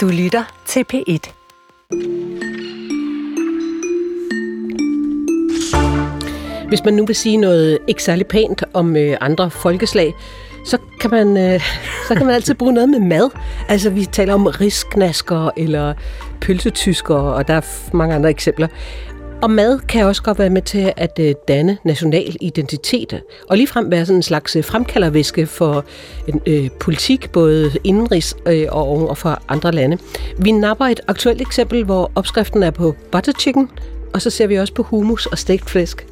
Du lytter til P1. Hvis man nu vil sige noget ikke særlig pænt om øh, andre folkeslag, så kan, man, øh, så kan man altid bruge noget med mad. Altså, vi taler om risknasker eller pølsetysker, og der er mange andre eksempler. Og mad kan også godt være med til at øh, danne national identitet, og ligefrem være sådan en slags øh, fremkaldervæske for en, øh, politik, både indenrigs øh, og, og for andre lande. Vi napper et aktuelt eksempel, hvor opskriften er på butter chicken, og så ser vi også på hummus og stegt flæsk.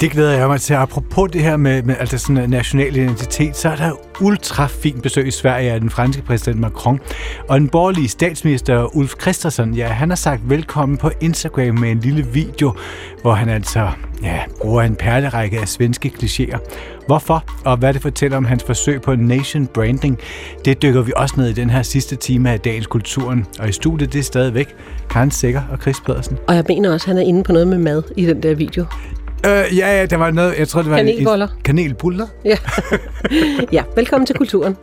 Det glæder jeg mig til. Apropos det her med, med altså sådan øh, national identitet, så er der ultra fint besøg i Sverige af den franske præsident Macron. Og den borgerlige statsminister Ulf Christensen, ja, han har sagt velkommen på Instagram med en lille video, hvor han altså ja, bruger en perlerække af svenske klichéer. Hvorfor, og hvad det fortæller om hans forsøg på nation branding, det dykker vi også ned i den her sidste time af dagens kulturen. Og i studiet det er stadigvæk Karen Sikker og Chris Pedersen. Og jeg mener også, at han er inde på noget med mad i den der video. Øh, ja, ja, der var noget, jeg tror, det var Kanelboller. En, kanelbuller? Ja. ja, velkommen til kulturen.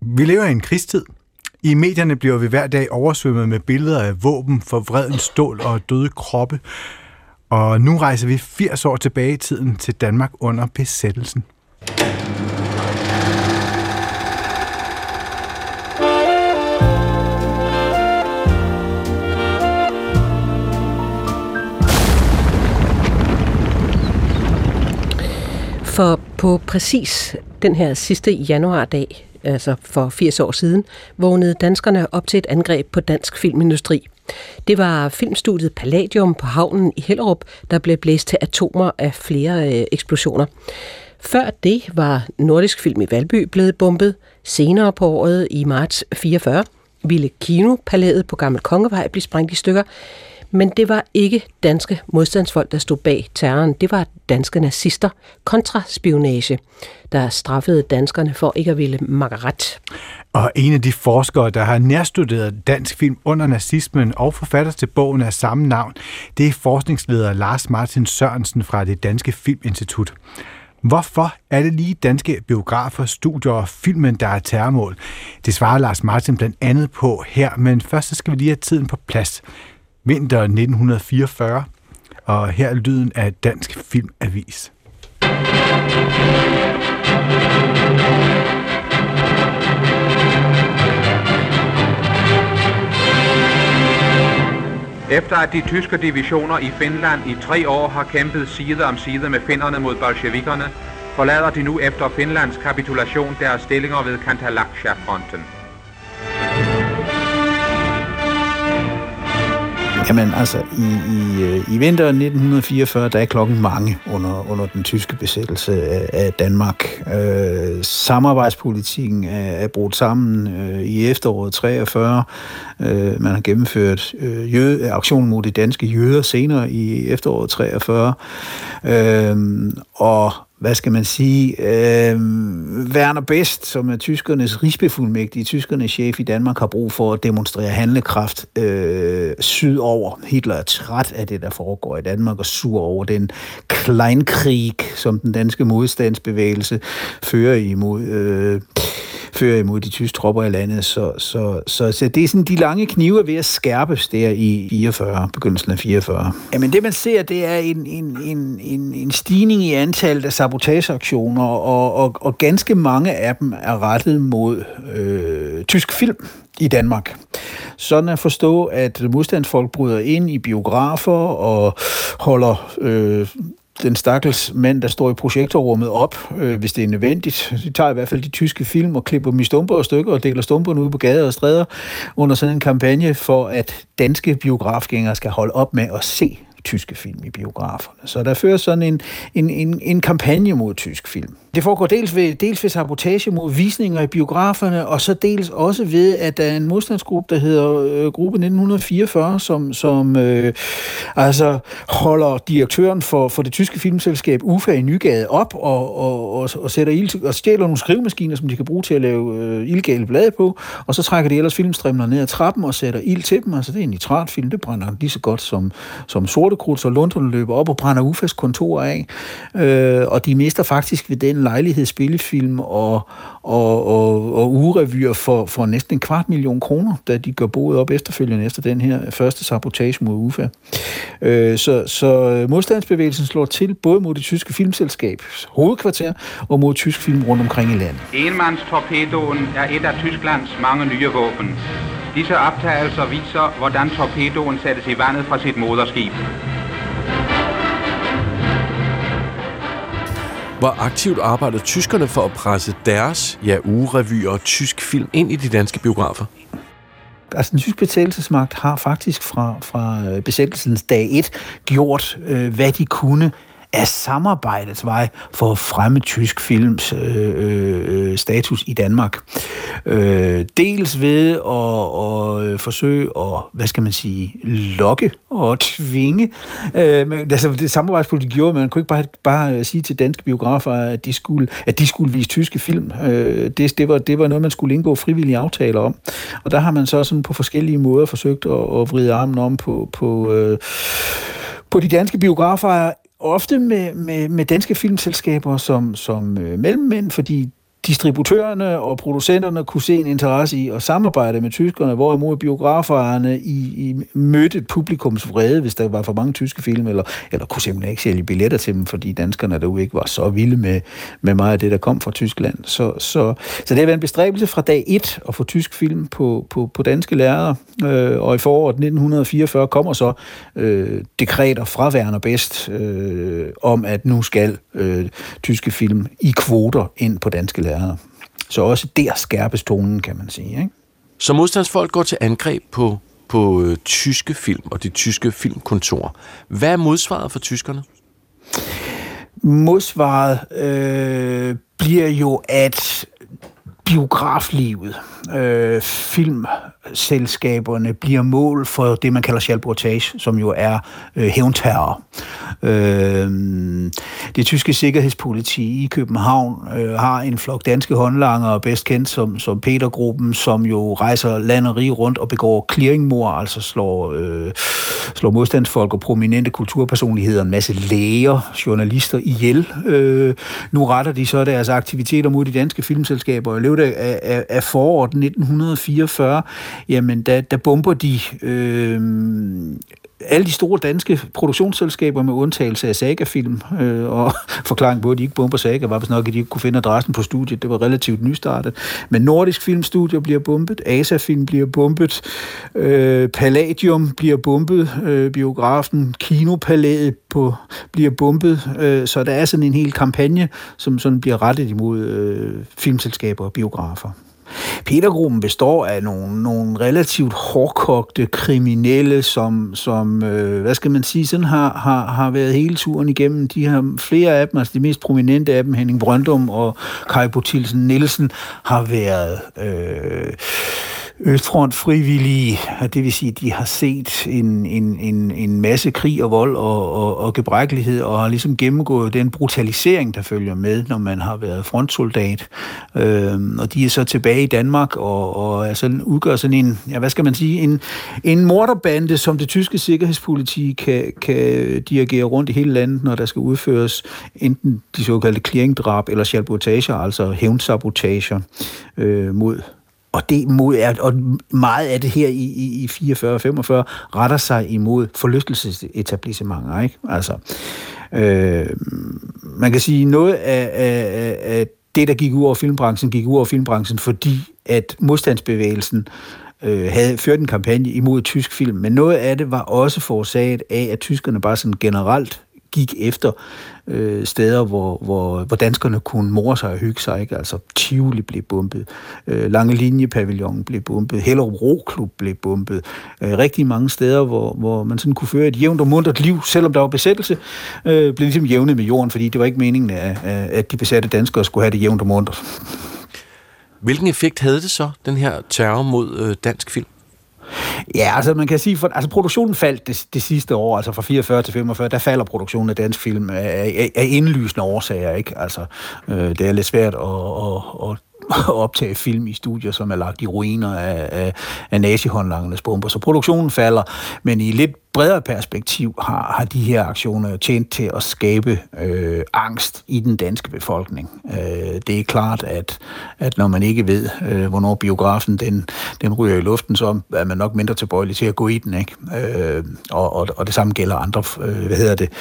Vi lever i en krigstid. I medierne bliver vi hver dag oversvømmet med billeder af våben, forvreden stål og døde kroppe. Og nu rejser vi 80 år tilbage i tiden til Danmark under besættelsen. For på præcis den her sidste januardag, altså for 80 år siden, vågnede danskerne op til et angreb på dansk filmindustri. Det var filmstudiet Palladium på havnen i Hellerup, der blev blæst til atomer af flere øh, eksplosioner. Før det var Nordisk Film i Valby blevet bombet. Senere på året i marts 44 ville Kinopalæet på Gammel Kongevej blive sprængt i stykker. Men det var ikke danske modstandsfolk, der stod bag terroren. Det var danske nazister, kontraspionage, der straffede danskerne for ikke at ville ret. Og en af de forskere, der har nærstuderet dansk film under nazismen og forfatter til bogen af samme navn, det er forskningsleder Lars Martin Sørensen fra det Danske Filminstitut. Hvorfor er det lige danske biografer, studier og filmen, der er terrormål? Det svarer Lars Martin blandt andet på her, men først så skal vi lige have tiden på plads vinter 1944, og her er lyden af Dansk Filmavis. Efter at de tyske divisioner i Finland i tre år har kæmpet side om side med finnerne mod bolsjevikerne, forlader de nu efter Finlands kapitulation deres stillinger ved Kantalaksja-fronten. Jamen altså, i, i, øh, i vinteren 1944, der er klokken mange under, under den tyske besættelse af, af Danmark. Øh, samarbejdspolitikken er, er brudt sammen øh, i efteråret 43. Øh, man har gennemført øh, jøde, aktion mod de danske jøder senere i efteråret 43. Øh, og hvad skal man sige, øh, Werner Best, som er tyskernes rigsbefuldmægtige, tyskernes chef i Danmark, har brug for at demonstrere handlekraft øh, sydover. Hitler er træt af det, der foregår i Danmark, og sur over den kleinkrig, som den danske modstandsbevægelse fører imod... Øh, fører imod de tyske tropper i landet. Så, så, så, så det er sådan, de lange knive ved at skærpes der i 44, begyndelsen af 44. Jamen det man ser, det er en, en, en, en, en stigning i antallet af sabotageaktioner, og, og, og ganske mange af dem er rettet mod øh, tysk film i Danmark. Sådan at forstå, at modstandsfolk bryder ind i biografer og holder øh, den stakkels mand, der står i projektorrummet op, øh, hvis det er nødvendigt. De tager i hvert fald de tyske film og klipper dem i stumper og stykker og deler stumperne ud på gader og stræder under sådan en kampagne for, at danske biografgængere skal holde op med at se tyske film i biograferne. Så der fører sådan en, en, en, en kampagne mod tysk film. Det foregår dels ved, dels ved sabotage mod visninger i biograferne, og så dels også ved, at der er en modstandsgruppe, der hedder øh, Gruppe 1944, som, som øh, altså holder direktøren for, for det tyske filmselskab UFA i Nygade op og, og, og, og, sætter ild, og stjæler nogle skrivemaskiner, som de kan bruge til at lave øh, illegale blade på, og så trækker de ellers filmstrimler ned ad trappen og sætter ild til dem. Altså det er en nitratfilm, det brænder lige så godt som, som sorte krudt, så lunderne løber op og brænder UFAs kontor af, øh, og de mister faktisk ved den lejlighedsspillefilm og, og, og, og ugerevyer for, for næsten en kvart million kroner, da de gør boet op efterfølgende efter den her første sabotage mod UFA. Øh, så, så øh, modstandsbevægelsen slår til både mod det tyske filmselskabs hovedkvarter og mod tysk film rundt omkring i landet. Enmandstorpedoen er et af Tysklands mange nye våben. Disse optagelser viser, hvordan torpedoen sættes i vandet fra sit moderskib. Hvor aktivt arbejdede tyskerne for at presse deres ja, ugerevyer og tysk film ind i de danske biografer? Altså, den tyske besættelsesmagt har faktisk fra, fra besættelsens dag 1 gjort, øh, hvad de kunne af samarbejdets vej for at fremme tysk films øh, øh, øh status i Danmark. Øh, dels ved at, at øh, forsøge at, hvad skal man sige, lokke og tvinge. Øh, men, altså, det samarbejdspolitik gjorde, man kunne ikke bare, bare øh, sige til danske biografer, at de skulle, at de skulle vise tyske film. Øh, det, det, var, det var noget, man skulle indgå frivillige aftaler om. Og der har man så sådan på forskellige måder forsøgt at, at vride armen om på, på øh, på de danske biografer ofte med, med, med danske filmselskaber som, som øh, mellemmænd, fordi distributørerne og producenterne kunne se en interesse i at samarbejde med tyskerne, hvorimod biograferne i, i mødte publikums vrede, hvis der var for mange tyske film, eller, eller kunne simpelthen ikke sælge billetter til dem, fordi danskerne derude ikke var så vilde med, med meget af det, der kom fra Tyskland. Så, så, så det har været en bestræbelse fra dag 1 at få tysk film på, på, på danske lærere, øh, og i foråret 1944 kommer så øh, dekreter fra Werner Best øh, om, at nu skal øh, tyske film i kvoter ind på danske lærere lærere. Så også der skærpes tonen, kan man sige. Ikke? Så modstandsfolk går til angreb på, på øh, tyske film og de tyske filmkontorer. Hvad er modsvaret for tyskerne? Modsvaret øh, bliver jo, at biograflivet, øh, filmselskaberne bliver mål for det, man kalder chalportage, som jo er øh, hævnterror. Øh, det tyske sikkerhedspoliti i København øh, har en flok danske håndlanger, bedst kendt som, som Petergruppen, som jo rejser land og rige rundt og begår clearingmord, altså slår, øh, slår modstandsfolk og prominente kulturpersonligheder, en masse læger, journalister ihjel. Øh, nu retter de så deres aktiviteter mod de danske filmselskaber, og i løbet af, af, af foråret 1944, jamen der, der bomber de øh, alle de store danske produktionsselskaber med undtagelse af Saga-film, øh, og forklaring på, at de ikke bomber Saga, var nok, at de ikke kunne finde adressen på studiet. Det var relativt nystartet. Men Nordisk Filmstudio bliver bombet, Asa-film bliver bombet, øh, Palladium bliver bombet, øh, biografen, Kinopalæet på, bliver bombet, øh, så der er sådan en hel kampagne, som sådan bliver rettet imod øh, filmselskaber og biografer. Petergruppen består af nogle, nogle relativt hårdkogte kriminelle, som, som øh, hvad skal man sige, sådan har, har, har været hele turen igennem. De har flere af dem, altså de mest prominente af dem, Henning Brøndum og Kai Botilsen Nielsen, har været... Øh, Østfront frivillige, det vil sige, de har set en, en, en, en masse krig og vold og, og, og gebrækkelighed, og har ligesom gennemgået den brutalisering, der følger med, når man har været frontsoldat. Øhm, og de er så tilbage i Danmark og, og er sådan, udgør sådan en, ja, hvad skal man sige, en, en morderbande, som det tyske sikkerhedspoliti kan, kan dirigere rundt i hele landet, når der skal udføres enten de såkaldte clearingdrab eller sabotager, altså hævnsabotager øh, mod og det mod er, og meget af det her i, i, i 44 og 45 retter sig imod forlystelsesetablissementer, ikke? Altså, øh, man kan sige, noget af, af, af det, der gik ud over filmbranchen, gik ud over filmbranchen, fordi at modstandsbevægelsen øh, havde ført en kampagne imod tysk film, men noget af det var også forårsaget af, at tyskerne bare sådan generelt gik efter øh, steder, hvor, hvor, hvor danskerne kunne more sig og hygge sig. Ikke? Altså Tivoli blev bumpet, øh, Lange Linjepavillon blev bumpet, Hellerup Roklub blev bumpet. Øh, rigtig mange steder, hvor, hvor man sådan kunne føre et jævnt og muntert liv, selvom der var besættelse, øh, blev ligesom jævnet med jorden, fordi det var ikke meningen, at, at de besatte danskere skulle have det jævnt og muntert. Hvilken effekt havde det så, den her terror mod øh, dansk film? Ja, altså man kan sige, for, altså produktionen faldt det, det sidste år, altså fra 44 til 45, der falder produktionen af dansk film af, af, af indlysende årsager, ikke? Altså, øh, det er lidt svært at, at, at at optage film i studier, som er lagt i ruiner af, af, af nazihåndlangernes bomber. Så produktionen falder, men i lidt bredere perspektiv har, har de her aktioner tjent til at skabe øh, angst i den danske befolkning. Øh, det er klart, at, at når man ikke ved, øh, hvornår biografen den, den ryger i luften, så er man nok mindre tilbøjelig til at gå i den. Ikke? Øh, og, og, og det samme gælder andre, øh, hvad hedder det,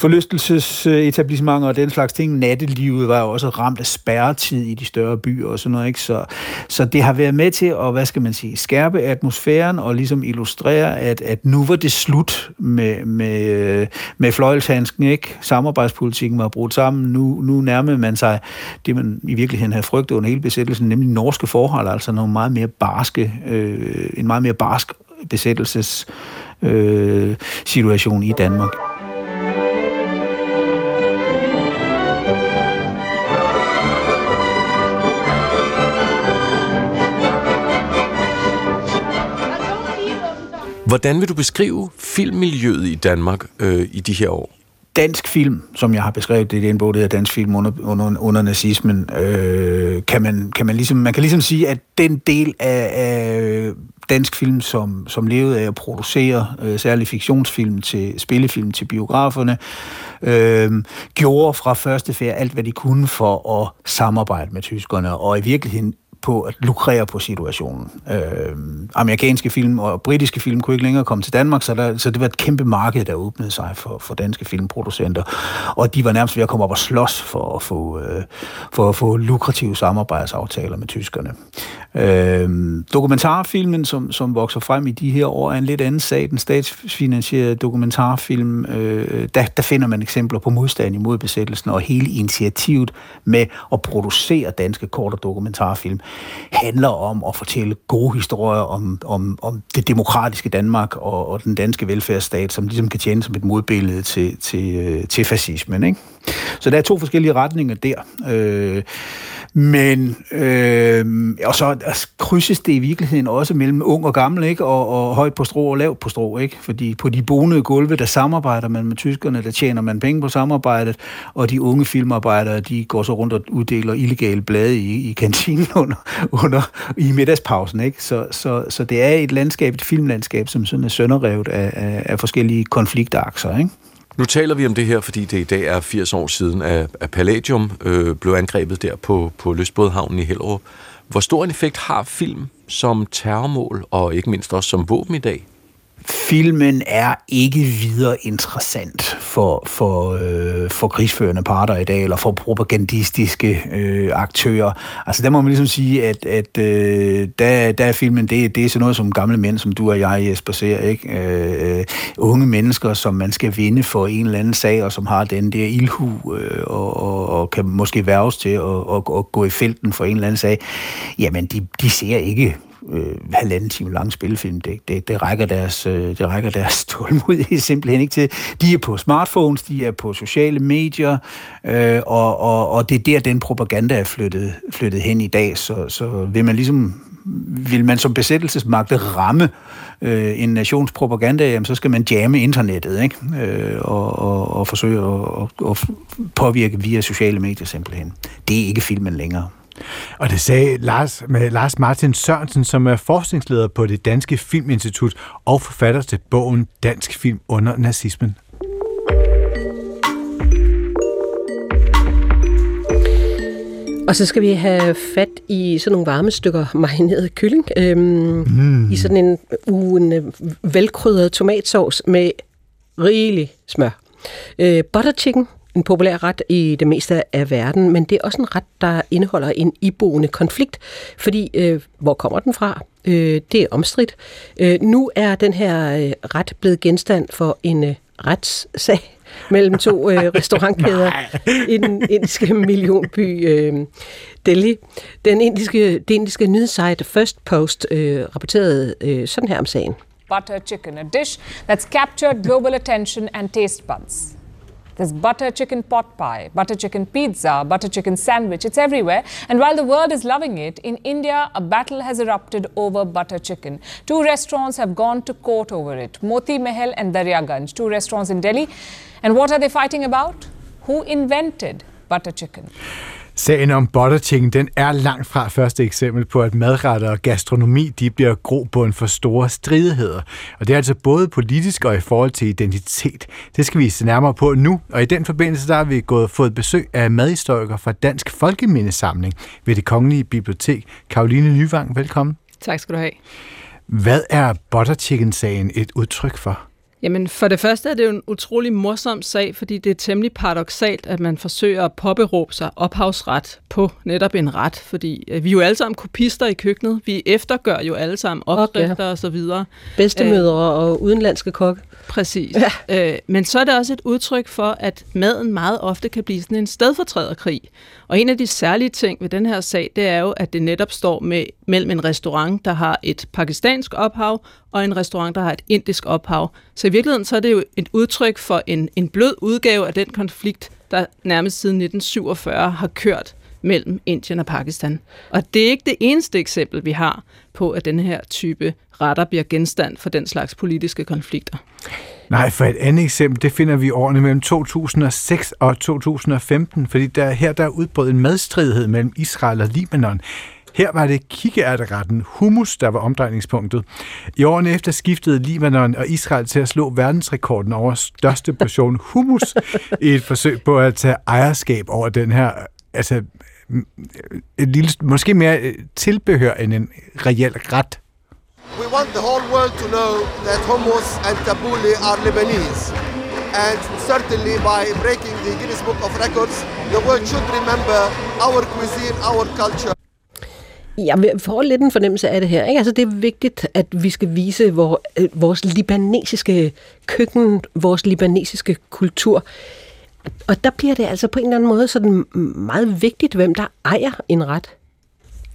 forlystelsesetablissementer og den slags ting. Nattelivet var jo også ramt af spærretid i de større byer og sådan noget. Ikke? Så, så det har været med til at, hvad skal man sige, skærpe atmosfæren og ligesom illustrere, at, at nu var det slut med, med, med fløjelshandsken, ikke? Samarbejdspolitikken var brudt sammen. Nu, nu nærmede man sig det, man i virkeligheden havde frygtet under hele besættelsen, nemlig norske forhold, altså nogle meget mere barske, øh, en meget mere barsk besættelses øh, situation i Danmark. Hvordan vil du beskrive filmmiljøet i Danmark øh, i de her år? dansk film, som jeg har beskrevet det i den bog, der Dansk Film under, under, under nazismen, øh, kan, man, kan man, ligesom, man kan ligesom sige, at den del af, af dansk film, som, som levede af at producere øh, særligt fiktionsfilm til spillefilm til biograferne, øh, gjorde fra første færd alt, hvad de kunne for at samarbejde med tyskerne, og i virkeligheden på at lukrere på situationen. Øh, amerikanske film og britiske film kunne ikke længere komme til Danmark, så, der, så det var et kæmpe marked, der åbnede sig for, for danske filmproducenter, og de var nærmest ved at komme op og slås for at få, øh, for at få lukrative samarbejdsaftaler med tyskerne. Øh, dokumentarfilmen, som, som vokser frem i de her år, er en lidt anden sag. Den statsfinansierede dokumentarfilm, øh, der, der finder man eksempler på modstand imod besættelsen, og hele initiativet med at producere danske kort- og dokumentarfilm handler om at fortælle gode historier om, om, om det demokratiske Danmark og, og den danske velfærdsstat, som ligesom kan tjene som et modbillede til, til, øh, til fascismen. Ikke? Så der er to forskellige retninger der. Øh, men, øh, og så altså, krydses det i virkeligheden også mellem ung og gammel, ikke? Og, og højt på strå og lavt på strå, ikke? Fordi på de bonede gulve, der samarbejder man med tyskerne, der tjener man penge på samarbejdet, og de unge filmarbejdere, de går så rundt og uddeler illegale blade i, i kantinen under, under, i middagspausen, ikke? Så, så, så det er et landskab, et filmlandskab, som sådan er sønderrevet af, af, af forskellige konfliktakser, ikke? Nu taler vi om det her, fordi det i dag er 80 år siden, at, at Palladium øh, blev angrebet der på, på Løsbådhavnen i Hellerup. Hvor stor en effekt har film som terrormål, og ikke mindst også som våben i dag? Filmen er ikke videre interessant for, for, øh, for krigsførende parter i dag, eller for propagandistiske øh, aktører. Altså der må man ligesom sige, at, at øh, der, der er filmen, det, det er sådan noget som gamle mænd, som du og jeg, Jesper, ser, ikke? Øh, unge mennesker, som man skal vinde for en eller anden sag, og som har den der ildhu, øh, og, og, og kan måske værves til at og, og gå i felten for en eller anden sag. Jamen, de, de ser ikke øh, halvanden time lang spilfilm. Det, det, det, rækker deres, øh, det rækker deres tålmodighed simpelthen ikke til. De er på smartphones, de er på sociale medier, øh, og, og, og det er der, den propaganda er flyttet, flyttet hen i dag. Så, så vil man ligesom vil man som besættelsesmagt ramme øh, en nations propaganda, jamen, så skal man jamme internettet ikke? Øh, og, og, og forsøge at og påvirke via sociale medier simpelthen. Det er ikke filmen længere. Og det sagde Lars, med Lars Martin Sørensen, som er forskningsleder på det Danske Filminstitut og forfatter til bogen Dansk Film under nazismen. Og så skal vi have fat i sådan nogle varme stykker marineret kylling. Øhm, mm. I sådan en, uh, en øh, velkrydret tomatsauce med rigelig smør. Øh, butter chicken en populær ret i det meste af verden, men det er også en ret, der indeholder en iboende konflikt, fordi øh, hvor kommer den fra? Øh, det er omstridt. Øh, nu er den her øh, ret blevet genstand for en øh, retssag mellem to øh, restaurantkæder i den indiske millionby øh, Delhi. Den indiske, det indiske nyhedssite First Post øh, rapporterede øh, sådan her om sagen. Butter chicken, a dish that's captured global attention and taste buds. There's butter chicken pot pie, butter chicken pizza, butter chicken sandwich. It's everywhere. And while the world is loving it, in India, a battle has erupted over butter chicken. Two restaurants have gone to court over it Moti Mahal and Daryaganj, two restaurants in Delhi. And what are they fighting about? Who invented butter chicken? Sagen om butter chicken, den er langt fra første eksempel på, at madretter og gastronomi de bliver grobund for store stridigheder. Og det er altså både politisk og i forhold til identitet. Det skal vi se nærmere på nu, og i den forbindelse der har vi gået, fået besøg af madhistoriker fra Dansk Folkemindesamling ved det Kongelige Bibliotek. Karoline Nyvang, velkommen. Tak skal du have. Hvad er butter chicken-sagen et udtryk for? Jamen, for det første er det jo en utrolig morsom sag, fordi det er temmelig paradoxalt, at man forsøger at påberåbe sig ophavsret på netop en ret, fordi øh, vi er jo alle sammen kopister i køkkenet. Vi eftergør jo alle sammen opskrifter okay. og så videre. Bedstemødre og udenlandske kokke. Præcis. Ja. Øh, men så er det også et udtryk for, at maden meget ofte kan blive sådan en stedfortræderkrig. Og en af de særlige ting ved den her sag, det er jo, at det netop står med, mellem en restaurant, der har et pakistansk ophav, og en restaurant, der har et indisk ophav. Så i virkeligheden så er det jo et udtryk for en, en blød udgave af den konflikt, der nærmest siden 1947 har kørt mellem Indien og Pakistan. Og det er ikke det eneste eksempel, vi har på, at den her type retter bliver genstand for den slags politiske konflikter. Nej, for et andet eksempel, det finder vi i årene mellem 2006 og 2015, fordi der, her der er udbrød en madstridighed mellem Israel og Libanon. Her var det kikkeærteretten hummus, der var omdrejningspunktet. I årene efter skiftede Libanon og Israel til at slå verdensrekorden over største portion hummus i et forsøg på at tage ejerskab over den her altså, et lille, måske mere øh, tilbehør end en reel ret. We want the whole world to know that hummus and tabbouleh are Lebanese. And certainly by breaking the Guinness Book of Records, the world should remember our cuisine, our culture. Jeg får lidt en fornemmelse af det her. Ikke? Altså, det er vigtigt, at vi skal vise øh, vores libanesiske køkken, vores libanesiske kultur. Og der bliver det altså på en eller anden måde sådan meget vigtigt, hvem der ejer en ret.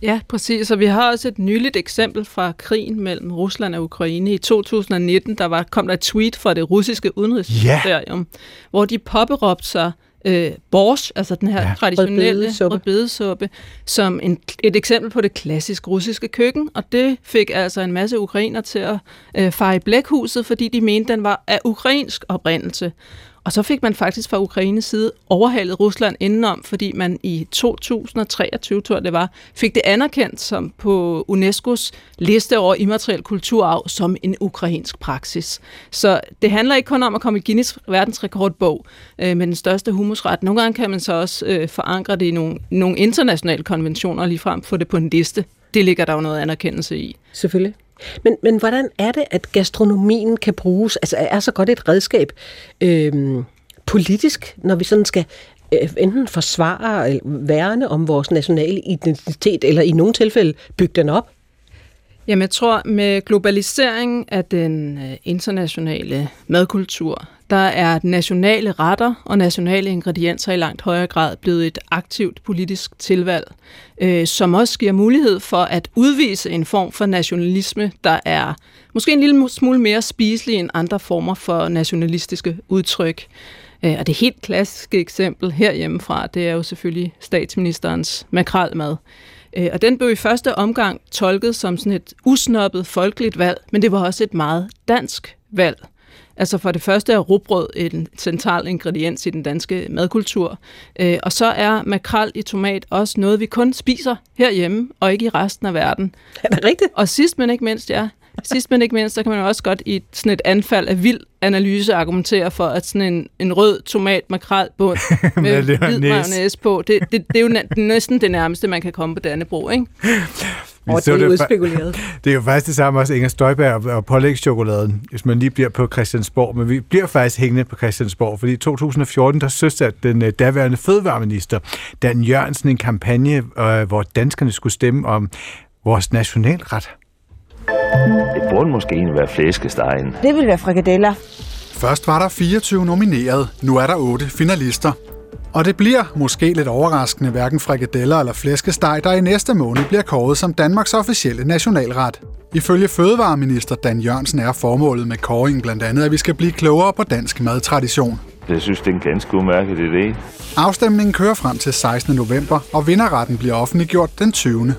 Ja, præcis. Og vi har også et nyligt eksempel fra krigen mellem Rusland og Ukraine. I 2019 der var, kom der et tweet fra det russiske udenrigsministerium, yeah. hvor de påberåbte sig øh, borsch, altså den her ja. traditionelle rødbedesuppe, som en, et eksempel på det klassisk russiske køkken, og det fik altså en masse ukrainer til at øh, i blækhuset, fordi de mente, den var af ukrainsk oprindelse. Og så fik man faktisk fra Ukraines side overhalet Rusland indenom, fordi man i 2023, tror det var, fik det anerkendt som på UNESCO's liste over immateriel kulturarv som en ukrainsk praksis. Så det handler ikke kun om at komme i Guinness verdensrekordbog øh, med den største humusret. Nogle gange kan man så også øh, forankre det i nogle, nogle internationale konventioner og ligefrem få det på en liste. Det ligger der jo noget anerkendelse i. Selvfølgelig. Men, men hvordan er det, at gastronomien kan bruges, altså er så godt et redskab øh, politisk, når vi sådan skal øh, enten forsvare eller værne om vores nationale identitet, eller i nogle tilfælde bygge den op? Jamen, jeg tror, med globaliseringen af den øh, internationale madkultur, der er nationale retter og nationale ingredienser i langt højere grad blevet et aktivt politisk tilvalg, øh, som også giver mulighed for at udvise en form for nationalisme, der er måske en lille smule mere spiselig end andre former for nationalistiske udtryk. Øh, og det helt klassiske eksempel herhjemmefra, det er jo selvfølgelig statsministerens makralmad. Øh, og den blev i første omgang tolket som sådan et usnoppet folkeligt valg, men det var også et meget dansk valg. Altså for det første er rugbrød en central ingrediens i den danske madkultur, øh, og så er makrel i tomat også noget, vi kun spiser herhjemme, og ikke i resten af verden. Er det rigtigt? Og sidst men ikke mindst, ja, Sidst men ikke mindst, så kan man jo også godt i sådan et anfald af vild analyse argumentere for, at sådan en, en rød tomat makrel bund med hvid mayonnaise på, det, det, det er jo næsten det nærmeste, man kan komme på Dannebro, ikke? Og det er udspekuleret. Det er jo faktisk det samme også Inger Støjberg og pålægchokoladen, hvis man lige bliver på Christiansborg. Men vi bliver faktisk hængende på Christiansborg, fordi i 2014, der søgte den øh, daværende fødevareminister, Dan Jørgensen, en kampagne, øh, hvor danskerne skulle stemme om vores nationalret. Det burde måske egentlig være flæskestegen. Det vil være frikadeller. Først var der 24 nomineret, nu er der 8 finalister. Og det bliver måske lidt overraskende hverken frikadeller eller flæskesteg, der i næste måned bliver kåret som Danmarks officielle nationalret. Ifølge Fødevareminister Dan Jørgensen er formålet med kåringen blandt andet, at vi skal blive klogere på dansk madtradition. Jeg synes, det er en ganske udmærket idé. Afstemningen kører frem til 16. november, og vinderretten bliver offentliggjort den 20.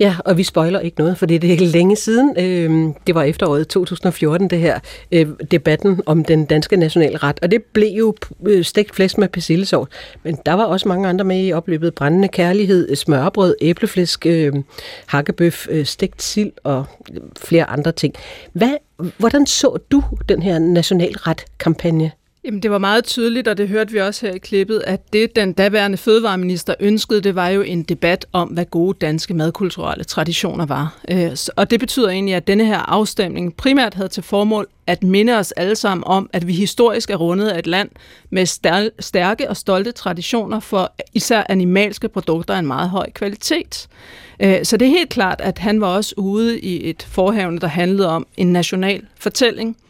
Ja, og vi spoiler ikke noget, for det er længe siden. Øh, det var efteråret 2014, det her øh, debatten om den danske nationalret, og det blev jo øh, stegt flæsk med persillesovs. Men der var også mange andre med i opløbet. Brændende kærlighed, øh, smørbrød, æbleflæsk, øh, hakkebøf, stegt sild og flere andre ting. Hvad, hvordan så du den her nationalret-kampagne? Jamen, det var meget tydeligt, og det hørte vi også her i klippet, at det, den daværende fødevareminister ønskede, det var jo en debat om, hvad gode danske madkulturelle traditioner var. Øh, og det betyder egentlig, at denne her afstemning primært havde til formål at minde os alle sammen om, at vi historisk er rundet af et land med stærke og stolte traditioner for især animalske produkter af en meget høj kvalitet. Øh, så det er helt klart, at han var også ude i et forhavne, der handlede om en national fortælling –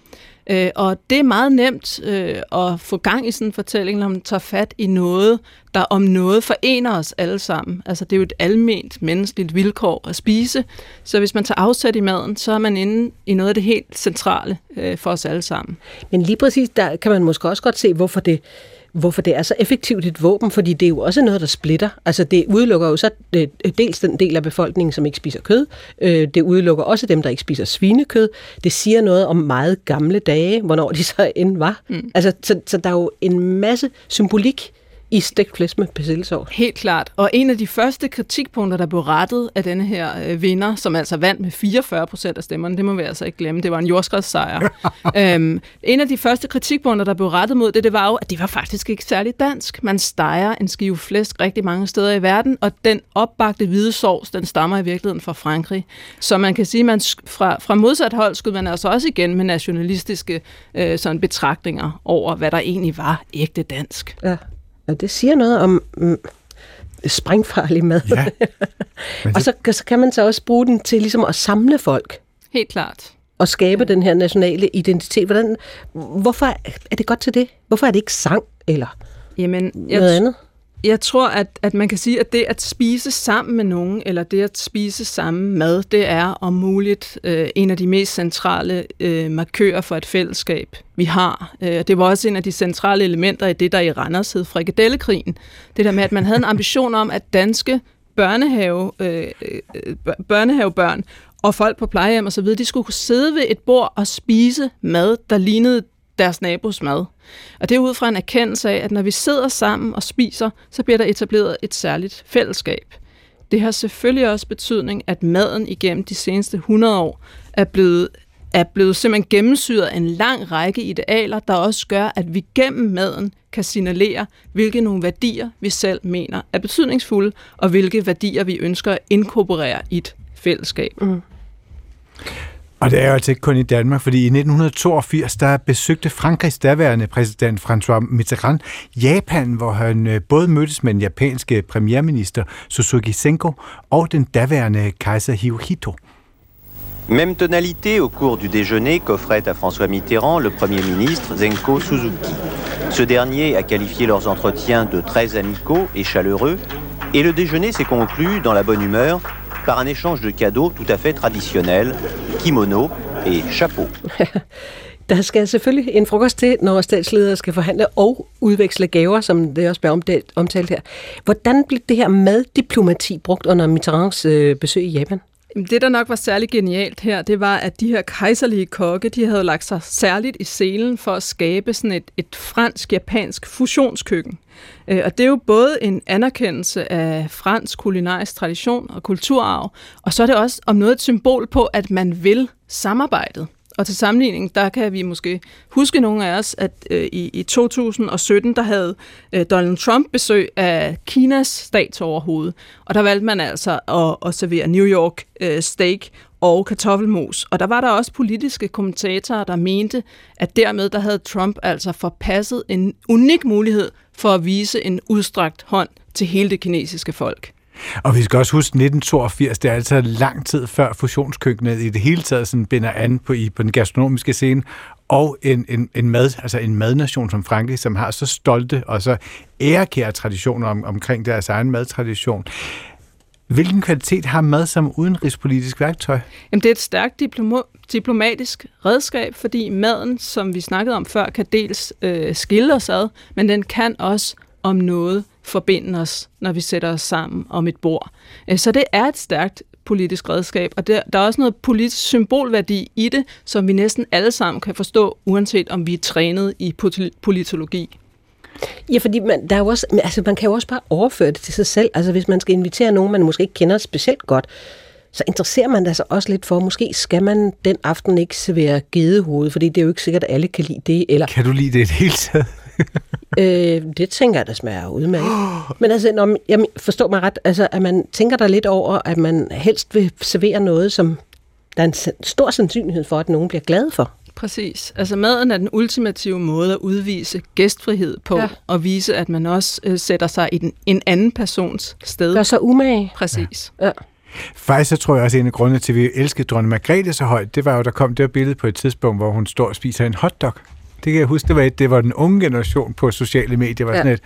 Øh, og det er meget nemt øh, at få gang i sådan en fortælling, når man tager fat i noget, der om noget forener os alle sammen. Altså det er jo et alment menneskeligt vilkår at spise, så hvis man tager afsæt i maden, så er man inde i noget af det helt centrale øh, for os alle sammen. Men lige præcis der kan man måske også godt se, hvorfor det hvorfor det er så effektivt et våben, fordi det er jo også noget, der splitter. Altså det udelukker jo så øh, dels den del af befolkningen, som ikke spiser kød. Øh, det udelukker også dem, der ikke spiser svinekød. Det siger noget om meget gamle dage, hvornår de så end var. Mm. Altså, så, så der er jo en masse symbolik i stegt flæsk med persillesovs. Helt klart. Og en af de første kritikpunkter, der blev rettet af denne her øh, vinder, som altså vandt med 44 procent af stemmerne, det må vi altså ikke glemme, det var en jordskredssejr. øhm, en af de første kritikpunkter, der blev rettet mod det, det var jo, at det var faktisk ikke særlig dansk. Man steger en skive flæsk rigtig mange steder i verden, og den opbagte hvide sovs, den stammer i virkeligheden fra Frankrig. Så man kan sige, man fra, fra modsat hold skulle man altså også igen med nationalistiske øh, sådan betragtninger over, hvad der egentlig var ægte dansk. Ja. Og det siger noget om mm, sprængfarlig mad. Ja. og så, så kan man så også bruge den til ligesom at samle folk. Helt klart. Og skabe ja. den her nationale identitet. Hvordan, hvorfor er det godt til det? Hvorfor er det ikke sang eller Jamen, noget andet? Jeg tror, at, at man kan sige, at det at spise sammen med nogen, eller det at spise samme mad, det er om muligt øh, en af de mest centrale øh, markører for et fællesskab, vi har. Øh, det var også en af de centrale elementer i det, der i Randers hed frikadellekrigen. Det der med, at man havde en ambition om, at danske børnehave, øh, øh børnehavebørn og folk på plejehjem osv., de skulle kunne sidde ved et bord og spise mad, der lignede deres nabos mad. Og det er ud fra en erkendelse af, at når vi sidder sammen og spiser, så bliver der etableret et særligt fællesskab. Det har selvfølgelig også betydning, at maden igennem de seneste 100 år er blevet er blevet simpelthen gennemsyret af en lang række idealer, der også gør, at vi gennem maden kan signalere, hvilke nogle værdier vi selv mener er betydningsfulde, og hvilke værdier vi ønsker at inkorporere i et fællesskab. Mm. Og det er jo altså ikke kun i Danmark, fordi i 1982, der besøgte Frankrigs daværende præsident François Mitterrand Japan, hvor han øh, både mødtes med den japanske premierminister Suzuki Senko og den daværende kejser Hirohito. Même tonalité au cours du déjeuner qu'offrait à François Mitterrand le Premier ministre Zenko Suzuki. Ce dernier a qualifié leurs entretiens de très amicaux et chaleureux, et le déjeuner s'est conclu dans la bonne humeur par un échange de cadeaux tout à fait traditionnel, kimono et chapeau. Der skal selvfølgelig en frokost til, når statsledere skal forhandle og udveksle gaver, som det også bliver omtalt her. Hvordan blev det her maddiplomati brugt under Mitterrands øh, besøg i Japan? Det, der nok var særlig genialt her, det var, at de her kejserlige kokke, de havde lagt sig særligt i selen for at skabe sådan et, et fransk-japansk fusionskøkken. Øh, og det er jo både en anerkendelse af fransk kulinarisk tradition og kulturarv, og så er det også om noget et symbol på, at man vil samarbejdet. Og til sammenligning, der kan vi måske huske nogle af os, at øh, i, i 2017, der havde øh, Donald Trump besøg af Kinas statsoverhoved, og der valgte man altså at, at servere New York øh, steak og kartoffelmos. Og der var der også politiske kommentatorer, der mente, at dermed der havde Trump altså forpasset en unik mulighed for at vise en udstrakt hånd til hele det kinesiske folk. Og vi skal også huske 1982, det er altså lang tid før fusionskøkkenet i det hele taget sådan binder an på, i, på den gastronomiske scene, og en, en, en, mad, altså en madnation som Frankrig, som har så stolte og så ærekære traditioner om, omkring deres egen madtradition. Hvilken kvalitet har mad som udenrigspolitisk værktøj? Jamen, det er et stærkt diploma- diplomatisk redskab, fordi maden, som vi snakkede om før, kan dels øh, skille os ad, men den kan også om noget forbinde os, når vi sætter os sammen om et bord. Øh, så det er et stærkt politisk redskab, og der, der er også noget politisk symbolværdi i det, som vi næsten alle sammen kan forstå, uanset om vi er trænet i politologi. Ja, fordi man, der er jo også, altså man kan jo også bare overføre det til sig selv. Altså hvis man skal invitere nogen, man måske ikke kender specielt godt, så interesserer man sig også lidt for, måske skal man den aften ikke servere gedehoved, fordi det er jo ikke sikkert, at alle kan lide det. Eller, kan du lide det i det hele taget? øh, det tænker jeg, der smager udmærket. Men altså, når, jeg forstår mig ret, altså, at man tænker der lidt over, at man helst vil servere noget, som der er en stor sandsynlighed for, at nogen bliver glad for. Præcis. Altså maden er den ultimative måde at udvise gæstfrihed på, ja. og vise, at man også øh, sætter sig i den, en anden persons sted. Gør sig umage. Præcis. Ja. Faktisk så tror jeg også, at en af grundene til, at vi elskede dronning Margrethe så højt, det var jo, der kom det billede på et tidspunkt, hvor hun står og spiser en hotdog. Det kan jeg huske, det var, det var den unge generation på sociale medier, var ja. sådan et,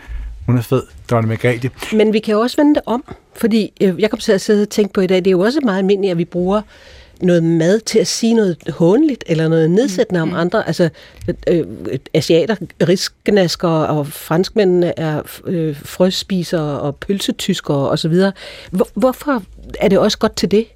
hun er fed, dronning Margrethe. Men vi kan jo også vende det om, fordi jeg kom til at sidde og tænke på i dag, det er jo også meget almindeligt, at vi bruger noget mad til at sige noget hånligt eller noget nedsættende mm. om andre. Altså, øh, asiater, risknasker og franskmændene er øh, frøspisere og pølsetyskere osv. Hvor, hvorfor er det også godt til det?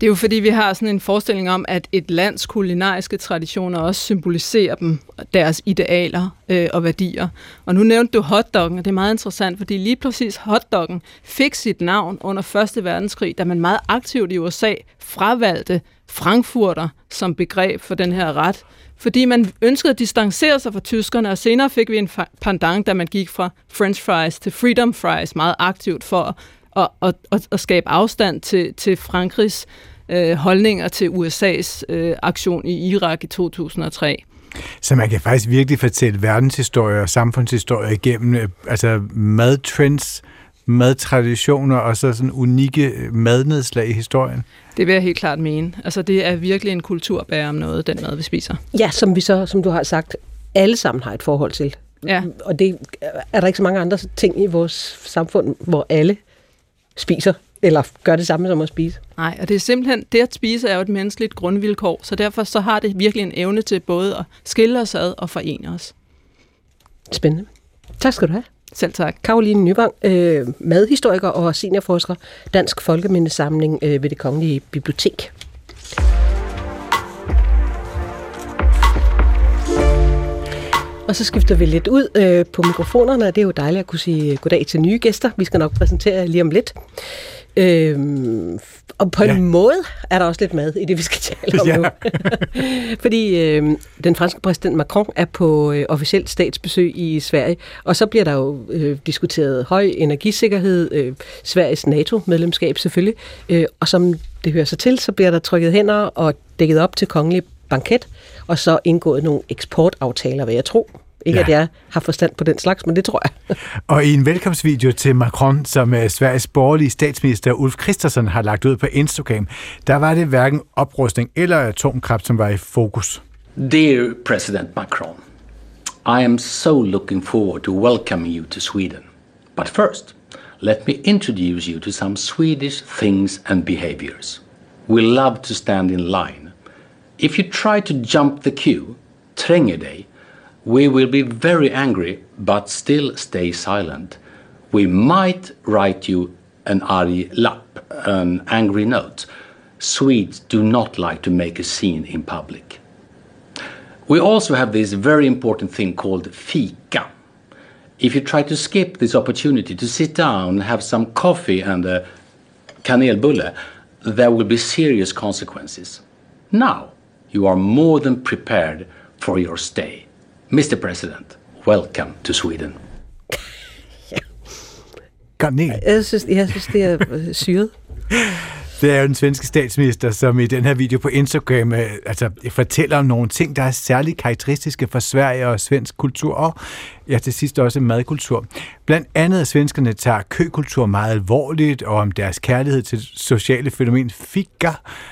Det er jo fordi, vi har sådan en forestilling om, at et lands kulinariske traditioner også symboliserer dem, deres idealer øh, og værdier. Og nu nævnte du hotdoggen, og det er meget interessant, fordi lige præcis hotdoggen fik sit navn under 1. verdenskrig, da man meget aktivt i USA fravalgte frankfurter som begreb for den her ret, fordi man ønskede at distancere sig fra tyskerne, og senere fik vi en pandang, da man gik fra french fries til freedom fries meget aktivt for at, at, at, at skabe afstand til, til Frankrigs øh, holdninger til USA's øh, aktion i Irak i 2003. Så man kan faktisk virkelig fortælle verdenshistorie og samfundshistorie igennem øh, altså madtrends, madtraditioner og så sådan unikke madnedslag i historien? Det vil jeg helt klart mene. Altså det er virkelig en kulturbærer om noget, den mad, vi spiser. Ja, som vi så, som du har sagt, alle sammen har et forhold til. Ja. Og det er der ikke så mange andre ting i vores samfund, hvor alle spiser eller gør det samme som at spise. Nej, og det er simpelthen, det at spise er jo et menneskeligt grundvilkår, så derfor så har det virkelig en evne til både at skille os ad og forene os. Spændende. Tak skal du have. Selv tak. Karoline Nyvang, øh, madhistoriker og seniorforsker, Dansk Folkemindesamling øh, ved det Kongelige Bibliotek. Og så skifter vi lidt ud øh, på mikrofonerne, og det er jo dejligt at kunne sige goddag til nye gæster. Vi skal nok præsentere lige om lidt. Øhm, og på en ja. måde er der også lidt mad i det, vi skal tale om ja. nu. Fordi øh, den franske præsident Macron er på øh, officielt statsbesøg i Sverige, og så bliver der jo øh, diskuteret høj energisikkerhed, øh, Sveriges NATO-medlemskab selvfølgelig, øh, og som det hører sig til, så bliver der trykket hænder og dækket op til kongelig banket, og så indgået nogle eksportaftaler, vil jeg tro. Ikke ja. at jeg har forstand på den slags, men det tror jeg. og i en velkomstvideo til Macron, som øh, Sveriges borgerlige statsminister Ulf Christensen har lagt ud på Instagram, der var det hverken oprustning eller atomkraft, som var i fokus. Dear President Macron, I am so looking forward to welcoming you to Sweden. But first, let me introduce you to some Swedish things and behaviors. We love to stand in line. If you try to jump the queue, tränger dig, we will be very angry but still stay silent. We might write you an arg lapp, an angry note. Swedes do not like to make a scene in public. We also have this very important thing called fika. If you try to skip this opportunity to sit down and have some coffee and a kanelbulle, there will be serious consequences. Now, you are more than prepared for your stay. Mr. President, welcome to Sweden. Garnel. Jeg synes, jeg synes det er øh, syret. Det er jo den svenske statsminister, som i den her video på Instagram øh, altså, fortæller om nogle ting, der er særligt karakteristiske for Sverige og svensk kultur, og ja, til sidst også madkultur. Blandt andet at svenskerne tager køkultur meget alvorligt, og om deres kærlighed til sociale fænomen fika,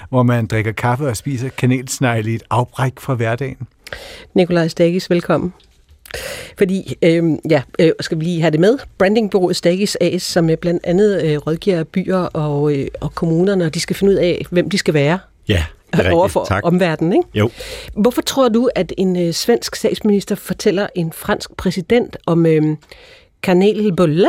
hvor man drikker kaffe og spiser kanelsnegle i et afbræk fra hverdagen. Nikolaj Stagis, velkommen. Fordi, øh, ja, øh, skal vi lige have det med, brandingbureauet Stagis AS, som blandt andet øh, rådgiver byer og, øh, og kommunerne, og de skal finde ud af, hvem de skal være. Ja, over for tak. omverdenen. Ikke? Jo. Hvorfor tror du, at en øh, svensk statsminister fortæller en fransk præsident om øh, kanelbulle?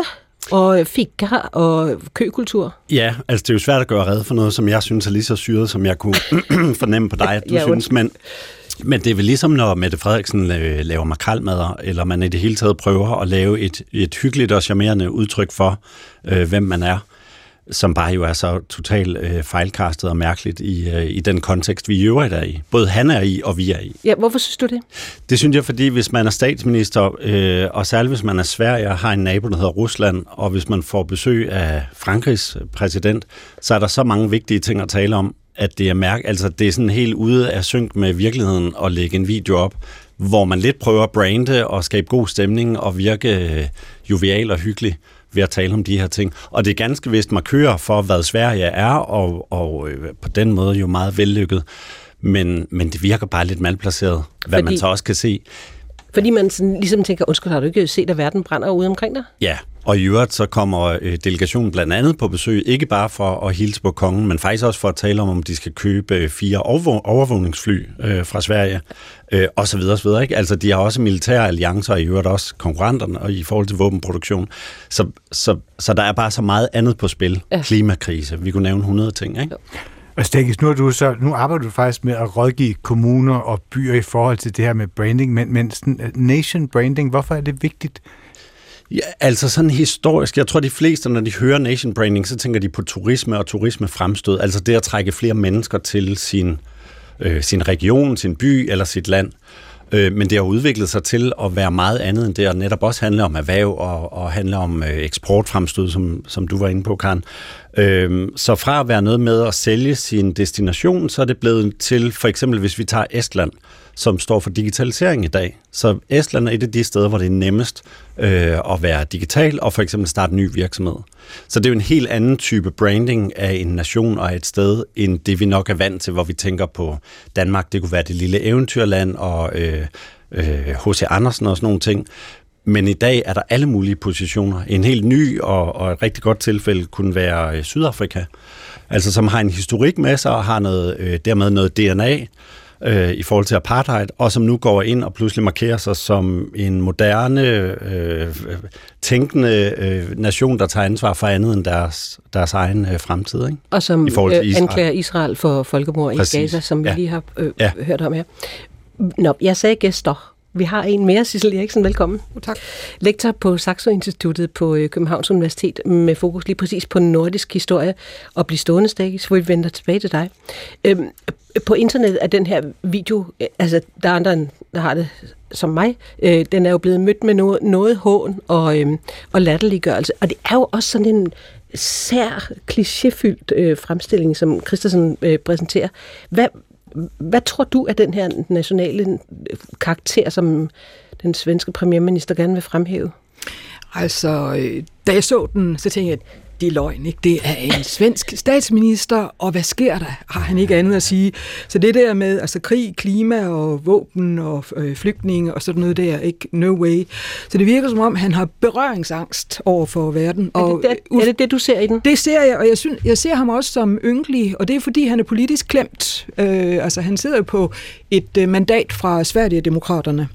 og fika og køkultur. Ja, altså det er jo svært at gøre red for noget, som jeg synes er lige så syret, som jeg kunne fornemme på dig, at du ja, synes, men, men det er vel ligesom, når Mette Frederiksen laver makralmadder, eller man i det hele taget prøver at lave et, et hyggeligt og charmerende udtryk for, øh, hvem man er som bare jo er så totalt øh, fejlkastet og mærkeligt i, øh, i den kontekst, vi i øvrigt er i. Både han er i, og vi er i. Ja, hvorfor synes du det? Det synes jeg, fordi hvis man er statsminister, øh, og særligt hvis man er Sverige og har en nabo, der hedder Rusland, og hvis man får besøg af Frankrigs præsident, så er der så mange vigtige ting at tale om, at det er mærk, altså det er sådan helt ude af synk med virkeligheden at lægge en video op, hvor man lidt prøver at brande og skabe god stemning og virke øh, jovial og hyggelig ved at tale om de her ting. Og det er ganske vist markører for, hvad Sverige er, og, og øh, på den måde jo meget vellykket. Men, men det virker bare lidt malplaceret, hvad Fordi... man så også kan se. Fordi man sådan, ligesom tænker, undskyld, har du ikke set, at verden brænder ude omkring dig? Ja, og i øvrigt så kommer øh, delegationen blandt andet på besøg, ikke bare for at hilse på kongen, men faktisk også for at tale om, om de skal købe øh, fire overvågningsfly øh, fra Sverige, øh, og så videre, så videre. Ikke? Altså, de har også militære alliancer, og i øvrigt også konkurrenterne, og i forhold til våbenproduktion. Så, så, så der er bare så meget andet på spil. Ja. Klimakrise, vi kunne nævne 100 ting, ikke? Og Stegis, nu, er du så, nu arbejder du faktisk med at rådgive kommuner og byer i forhold til det her med branding, men, men øh, nation branding, hvorfor er det vigtigt? Ja, altså sådan historisk. Jeg tror, de fleste, når de hører nation branding, så tænker de på turisme og turisme fremstød. Altså det at trække flere mennesker til sin, øh, sin region, sin by eller sit land. Øh, men det har udviklet sig til at være meget andet end det, og netop også handle om erhverv og, og handle om øh, eksportfremstød, som, som du var inde på, Karen. Øh, så fra at være noget med at sælge sin destination, så er det blevet til, for eksempel hvis vi tager Estland, som står for digitalisering i dag. Så Estland er et af de steder, hvor det er nemmest øh, at være digital og for eksempel starte en ny virksomhed. Så det er jo en helt anden type branding af en nation og et sted, end det vi nok er vant til, hvor vi tænker på Danmark. Det kunne være det lille eventyrland og øh, H.C. Øh, Andersen og sådan nogle ting. Men i dag er der alle mulige positioner. En helt ny og, og et rigtig godt tilfælde kunne være øh, Sydafrika, altså som har en historik med sig og har noget, øh, dermed noget DNA, øh, i forhold til apartheid, og som nu går ind og pludselig markerer sig som en moderne, øh, tænkende øh, nation, der tager ansvar for andet end deres, deres egen øh, fremtid. Ikke? Og som I forhold til Israel. anklager Israel for folkemord Præcis. i Gaza, som vi lige har øh, ja. hørt om her. Nå, jeg sagde gæster. Vi har en mere, Sissel Eriksen. Velkommen. Tak. Lektor på Saxo Instituttet på øh, Københavns Universitet med fokus lige præcis på nordisk historie og blive stående stadig, så vi vender tilbage til dig. Øhm, på internettet er den her video, øh, altså der er andre, der har det som mig, øh, den er jo blevet mødt med noget, noget hån og, øh, og latterliggørelse. Og det er jo også sådan en sær, klichéfyldt øh, fremstilling, som Christensen øh, præsenterer. Hvad, hvad tror du er den her nationale øh, karakter, som den svenske premierminister gerne vil fremhæve? Altså, øh, da jeg så den, så tænkte jeg, at er løgn, ikke? Det er en svensk statsminister, og hvad sker der? Har han ikke andet at sige? Så det der med altså krig, klima og våben og øh, flygtninge og sådan noget der, ikke? No way. Så det virker som om, han har berøringsangst over for verden. Er det, det, og, er det det, du ser i den? Det ser jeg, og jeg, synes, jeg ser ham også som ynkelig, og det er fordi, han er politisk klemt. Øh, altså, han sidder på et øh, mandat fra Sverigedemokraterne.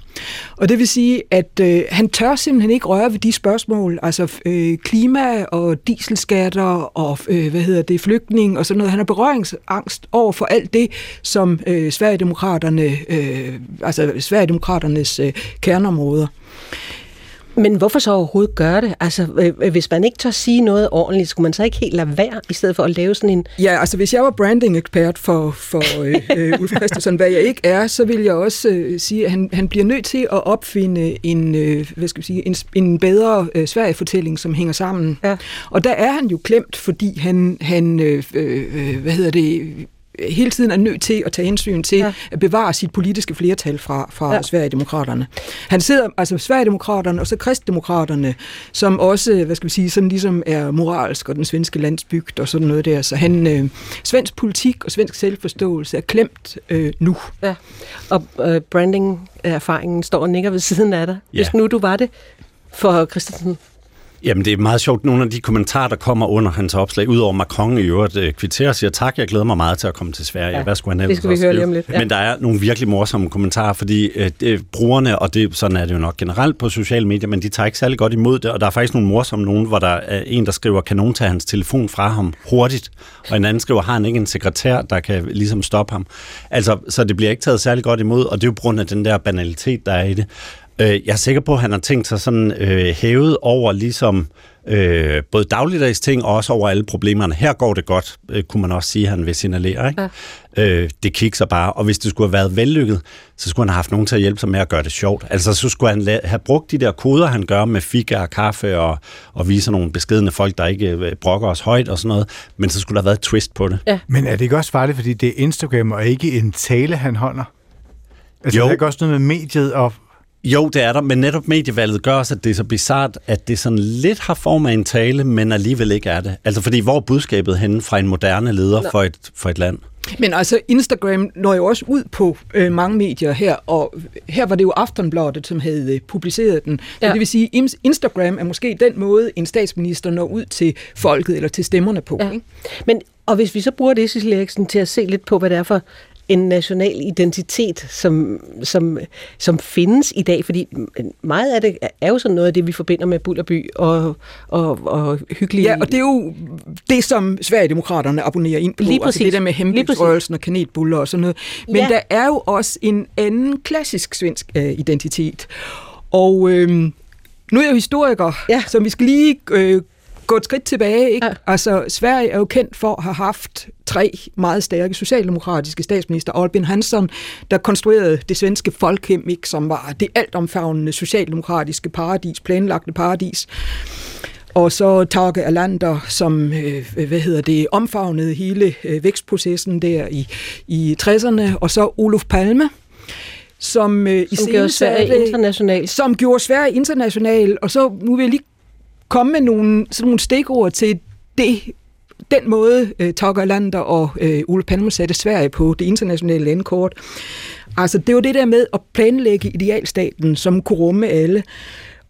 Og det vil sige, at øh, han tør simpelthen ikke røre ved de spørgsmål, altså øh, klima og dieselskatter og øh, hvad hedder det, flygtning og sådan noget. Han har berøringsangst over for alt det, som øh, Sverigedemokraterne, øh, altså Sverigedemokraternes øh, kerneområder. Men hvorfor så overhovedet gøre det? Altså, øh, øh, hvis man ikke tør sige noget ordentligt, skulle man så ikke helt lade være, i stedet for at lave sådan en... Ja, altså hvis jeg var branding-ekspert for, for øh, øh Ulf Christensen, hvad jeg ikke er, så vil jeg også øh, sige, at han, han bliver nødt til at opfinde en, øh, hvad skal vi sige, en, en bedre øh, Sverige-fortælling, som hænger sammen. Ja. Og der er han jo klemt, fordi han, han øh, øh, hvad hedder det hele tiden er nødt til at tage hensyn til ja. at bevare sit politiske flertal fra, fra ja. Sverigedemokraterne. Han sidder, altså Sverigedemokraterne og så Kristdemokraterne, som også, hvad skal vi sige, sådan ligesom er moralsk og den svenske landsbygd og sådan noget der. Så han, øh, svensk politik og svensk selvforståelse er klemt øh, nu. Ja. Og øh, branding-erfaringen står og nikker ved siden af dig. Ja. Hvis nu du var det for Christensen, Jamen, det er meget sjovt. Nogle af de kommentarer, der kommer under hans opslag, udover Macron i øvrigt øh, kvitterer og siger tak, jeg glæder mig meget til at komme til Sverige. Ja, Hvad skulle han det skal vi høre lige om lidt. Ja. Men der er nogle virkelig morsomme kommentarer, fordi øh, det, brugerne, og det, sådan er det jo nok generelt på sociale medier, men de tager ikke særlig godt imod det, og der er faktisk nogle morsomme nogen, hvor der er en, der skriver, kan nogen tage hans telefon fra ham hurtigt? Og en anden skriver, har han ikke en sekretær, der kan ligesom stoppe ham? Altså, så det bliver ikke taget særlig godt imod, og det er jo på grund af den der banalitet, der er i det. Øh, jeg er sikker på, at han har tænkt sig sådan øh, hævet over ligesom øh, både dagligdags ting og også over alle problemerne. Her går det godt, øh, kunne man også sige, at han vil signalere. Ikke? Ja. Øh, det kigger bare, og hvis det skulle have været vellykket, så skulle han have haft nogen til at hjælpe sig med at gøre det sjovt. Altså så skulle han la- have brugt de der koder, han gør med fika og kaffe og, og vise nogle beskedende folk, der ikke øh, brokker os højt og sådan noget, men så skulle der have været et twist på det. Ja. Men er det ikke også farligt, fordi det er Instagram og ikke en tale, han holder? Altså, jo. det er ikke også noget med mediet og jo, det er der, men netop medievalget gør også, at det er så bizart, at det sådan lidt har form af en tale, men alligevel ikke er det. Altså fordi, hvor er budskabet henne fra en moderne leder for et, for et land? Men altså, Instagram når jo også ud på øh, mange medier her, og her var det jo Aftonbladet, som havde øh, publiceret den. Ja. Så det vil sige, Instagram er måske den måde, en statsminister når ud til folket eller til stemmerne på. Ja. Ikke? Men og hvis vi så bruger det, Cecilie Eriksen, til at se lidt på, hvad det er for en national identitet, som, som, som findes i dag, fordi meget af det er jo sådan noget af det, vi forbinder med Bullerby og, og, og hyggelige... Ja, og det er jo det, som Sverigedemokraterne abonnerer ind på, Lige altså det der med hemmeligsrørelsen og kanetbuller og sådan noget. Men ja. der er jo også en anden klassisk svensk øh, identitet. Og øh, nu er jeg jo historiker, ja. så vi skal lige øh, gå et skridt tilbage. Ikke? Ja. Altså, Sverige er jo kendt for at have haft tre meget stærke socialdemokratiske statsminister. Albin Hansson, der konstruerede det svenske folkhem, ikke? som var det altomfavnende socialdemokratiske paradis, planlagte paradis. Og så Tage Erlander, som øh, hvad hedder det, omfavnede hele øh, vækstprocessen der i, i 60'erne. Og så Olof Palme, som, øh, som i gjorde Sverige international. Som gjorde Sverige international. Og så, nu vil jeg lige komme med nogle, sådan nogle stikord til det, den måde, uh, Tucker Lander og uh, Ole Palme satte Sverige på det internationale landkort. Altså, det var det der med at planlægge idealstaten, som kunne rumme alle.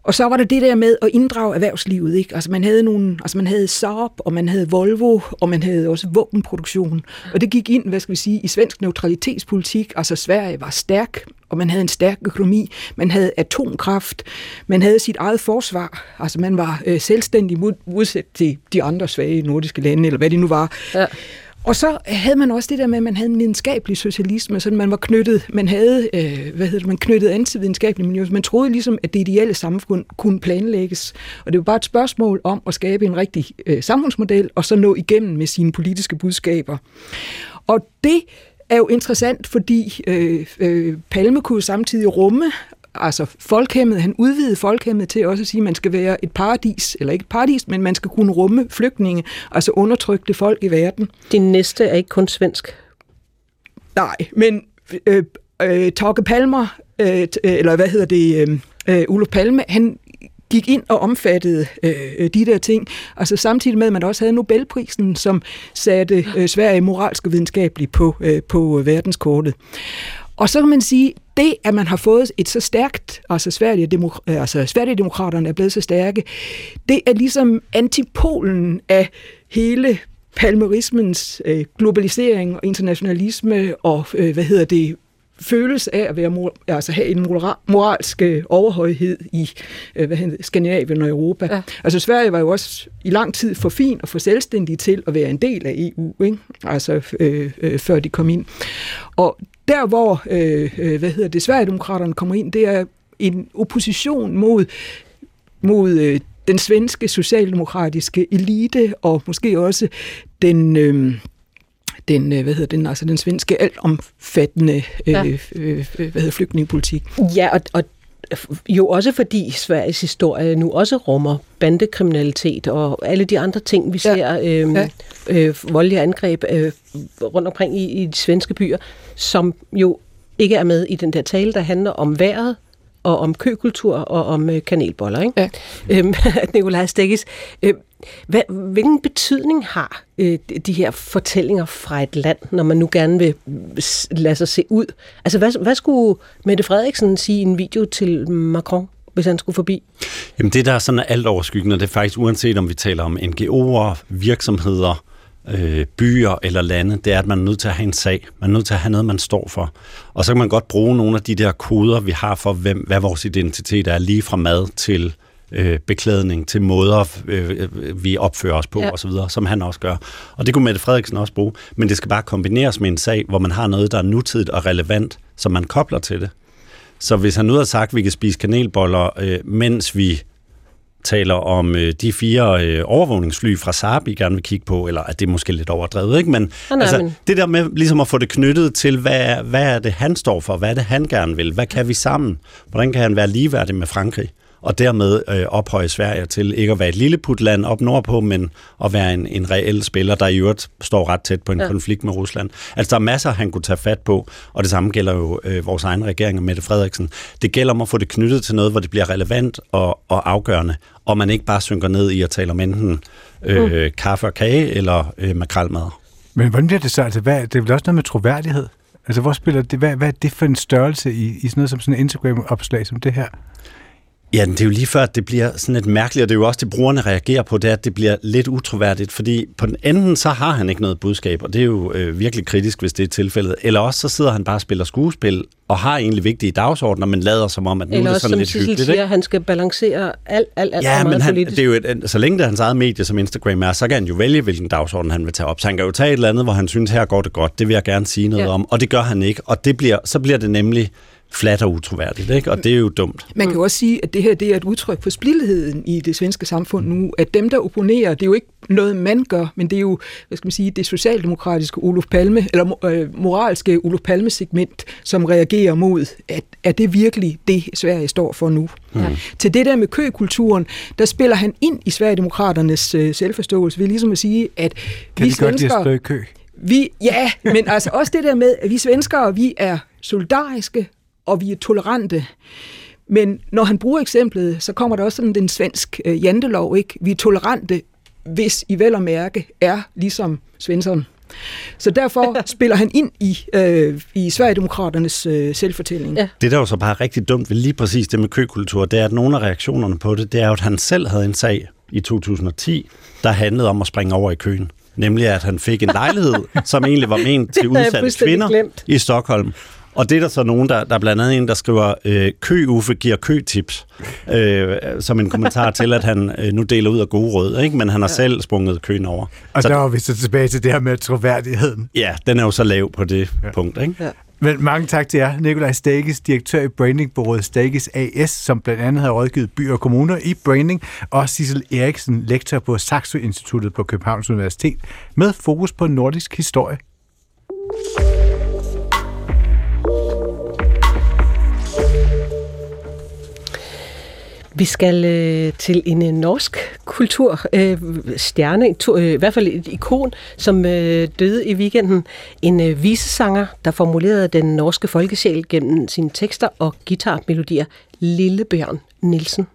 Og så var der det der med at inddrage erhvervslivet. Ikke? Altså man havde nogle, altså man havde Saab, og man havde Volvo, og man havde også våbenproduktion. Og det gik ind, hvad skal vi sige, i svensk neutralitetspolitik. Altså Sverige var stærk, og man havde en stærk økonomi. Man havde atomkraft. Man havde sit eget forsvar. Altså man var øh, selvstændig modsat til de andre svage nordiske lande, eller hvad det nu var. Ja. Og så havde man også det der med, at man havde en videnskabelig socialisme, så man var knyttet, man havde, øh, hvad hedder det, man knyttede an til videnskabelig miljø. Man troede ligesom, at det ideelle samfund kunne planlægges. Og det var bare et spørgsmål om at skabe en rigtig øh, samfundsmodel, og så nå igennem med sine politiske budskaber. Og det er jo interessant, fordi øh, øh, Palme kunne samtidig rumme altså folkhemmet, han udvidede folkhemmet til også at sige, at man skal være et paradis, eller ikke et paradis, men man skal kunne rumme flygtninge, altså undertrykte folk i verden. Din næste er ikke kun svensk. Nej, men øh, øh, Torge Palmer, øh, eller hvad hedder det, øh, øh, Olof Palme, han gik ind og omfattede øh, de der ting. Altså samtidig med, at man også havde Nobelprisen, som satte øh, Sverige moralsk og videnskabeligt på, øh, på verdenskortet. Og så kan man sige, det, at man har fået et så stærkt, altså Sverigedemokraterne altså Sverigedemokraterne er blevet så stærke, det er ligesom antipolen af hele palmerismens øh, globalisering og internationalisme og, øh, hvad hedder det, følelse af at være, altså have en moralsk øh, overhøjhed i øh, hvad hedder, Skandinavien og Europa. Ja. Altså Sverige var jo også i lang tid for fin og for selvstændig til at være en del af EU, ikke? altså øh, øh, før de kom ind. Og der, hvor øh, øh, hvad hedder det, Sverigedemokraterne kommer ind, det er en opposition mod, mod øh, den svenske socialdemokratiske elite, og måske også den... Øh, den, øh, hvad hedder den, altså den svenske altomfattende øh, ja. øh, hvad hedder, flygtningepolitik. Ja, og, og jo også fordi Sveriges historie nu også rummer bandekriminalitet og alle de andre ting, vi ser, ja. øh, ja. øh, voldelige angreb øh, rundt omkring i, i de svenske byer, som jo ikke er med i den der tale, der handler om vejret, og om køkultur og om øh, kanelboller. Ikke? Ja. Øhm, Nikolaj Stegis, øh, hvad, hvilken betydning har øh, de her fortællinger fra et land, når man nu gerne vil øh, lade sig se ud? Altså, hvad, hvad skulle Mette Frederiksen sige i en video til Macron? hvis han skulle forbi? Jamen det, der er sådan alt overskyggende, det er faktisk uanset om vi taler om NGO'er, virksomheder, øh, byer eller lande, det er, at man er nødt til at have en sag. Man er nødt til at have noget, man står for. Og så kan man godt bruge nogle af de der koder, vi har for, hvem, hvad vores identitet er, lige fra mad til øh, beklædning, til måder, øh, vi opfører os på ja. osv., som han også gør. Og det kunne Mette Frederiksen også bruge, men det skal bare kombineres med en sag, hvor man har noget, der er nutidigt og relevant, som man kobler til det. Så hvis han nu har sagt, at vi kan spise kanelboller, øh, mens vi taler om øh, de fire øh, overvågningsfly fra Saab, I gerne vil kigge på, eller at det er måske lidt overdrevet, ikke? Men, nej, altså, men... det der med ligesom at få det knyttet til, hvad, hvad er det, han står for? Hvad er det, han gerne vil? Hvad kan vi sammen? Hvordan kan han være ligeværdig med Frankrig? Og dermed øh, ophøje Sverige til ikke at være et lille putland op nordpå, men at være en, en reel spiller, der i øvrigt står ret tæt på en ja. konflikt med Rusland. Altså, der er masser, han kunne tage fat på, og det samme gælder jo øh, vores egen regering og Mette Frederiksen. Det gælder om at få det knyttet til noget, hvor det bliver relevant og, og afgørende, og man ikke bare synker ned i at tale om enten øh, mm. kaffe og kage eller øh, makralmad. Men hvordan bliver det så? Altså, hvad, det er vel også noget med troværdighed? Altså, hvor spiller det, hvad, hvad er det for en størrelse i, i sådan noget som sådan en Instagram-opslag som det her? Ja, det er jo lige før, at det bliver sådan et mærkeligt, og det er jo også det, brugerne reagerer på, det er, at det bliver lidt utroværdigt, fordi på den enden, så har han ikke noget budskab, og det er jo øh, virkelig kritisk, hvis det er tilfældet. Eller også, så sidder han bare og spiller skuespil, og har egentlig vigtige dagsordner, men lader som om, at nu Eller er det sådan lidt hyggeligt. Eller siger, at han skal balancere alt, alt, alt ja, men han, politisk. det er jo et, så længe det er hans eget medie, som Instagram er, så kan han jo vælge, hvilken dagsorden han vil tage op. Så han kan jo tage et eller andet, hvor han synes, her går det godt, det vil jeg gerne sige noget ja. om, og det gør han ikke, og det bliver, så bliver det nemlig flat og utroværdigt, ikke? og det er jo dumt. Man kan jo også sige, at det her det er et udtryk for splittigheden i det svenske samfund nu, at dem, der opponerer, det er jo ikke noget, man gør, men det er jo, hvad skal man sige, det socialdemokratiske Olof Palme, eller øh, moralske Olof Palme-segment, som reagerer mod, at er det virkelig det, Sverige står for nu? Mm. Ja. Til det der med køkulturen, der spiller han ind i Sverigedemokraternes øh, selvforståelse ved ligesom at sige, at kan vi de svensker... Kan de kø? Vi, ja, men altså også det der med, at vi svenskere, vi er solidariske, og vi er tolerante. Men når han bruger eksemplet, så kommer der også sådan den svensk øh, jantelov, ikke? Vi er tolerante, hvis I vel og mærke er ligesom Svensson. Så derfor spiller han ind i, øh, i Sverigedemokraternes øh, selvfortælling. Ja. Det, der jo så bare er rigtig dumt ved lige præcis det med køkultur, det er, at nogle af reaktionerne på det, det er jo, at han selv havde en sag i 2010, der handlede om at springe over i køen. Nemlig, at han fik en lejlighed, som egentlig var ment til udsatte kvinder glemt. i Stockholm. Og det er der så nogen, der, der er blandt andet en, der skriver, øh, kø Uffe giver køtips, øh, som en kommentar til, at han øh, nu deler ud af gode råd, ikke? men han har ja. selv sprunget køen over. Og så der var vi så tilbage til det her med troværdigheden. Ja, den er jo så lav på det ja. punkt. Ikke? Ja. Men mange tak til jer, Nikolaj Stakes, direktør i brandingbureauet Stakes AS, som blandt andet har rådgivet byer og kommuner i branding, og Sissel Eriksen, lektor på Saxo Instituttet på Københavns Universitet, med fokus på nordisk historie. Vi skal øh, til en øh, norsk kulturstjerne, øh, stjerne, to, øh, i hvert fald et ikon, som øh, døde i weekenden. En øh, visesanger, der formulerede den norske folkesjæl gennem sine tekster og guitarmelodier. Lillebjørn Nielsen.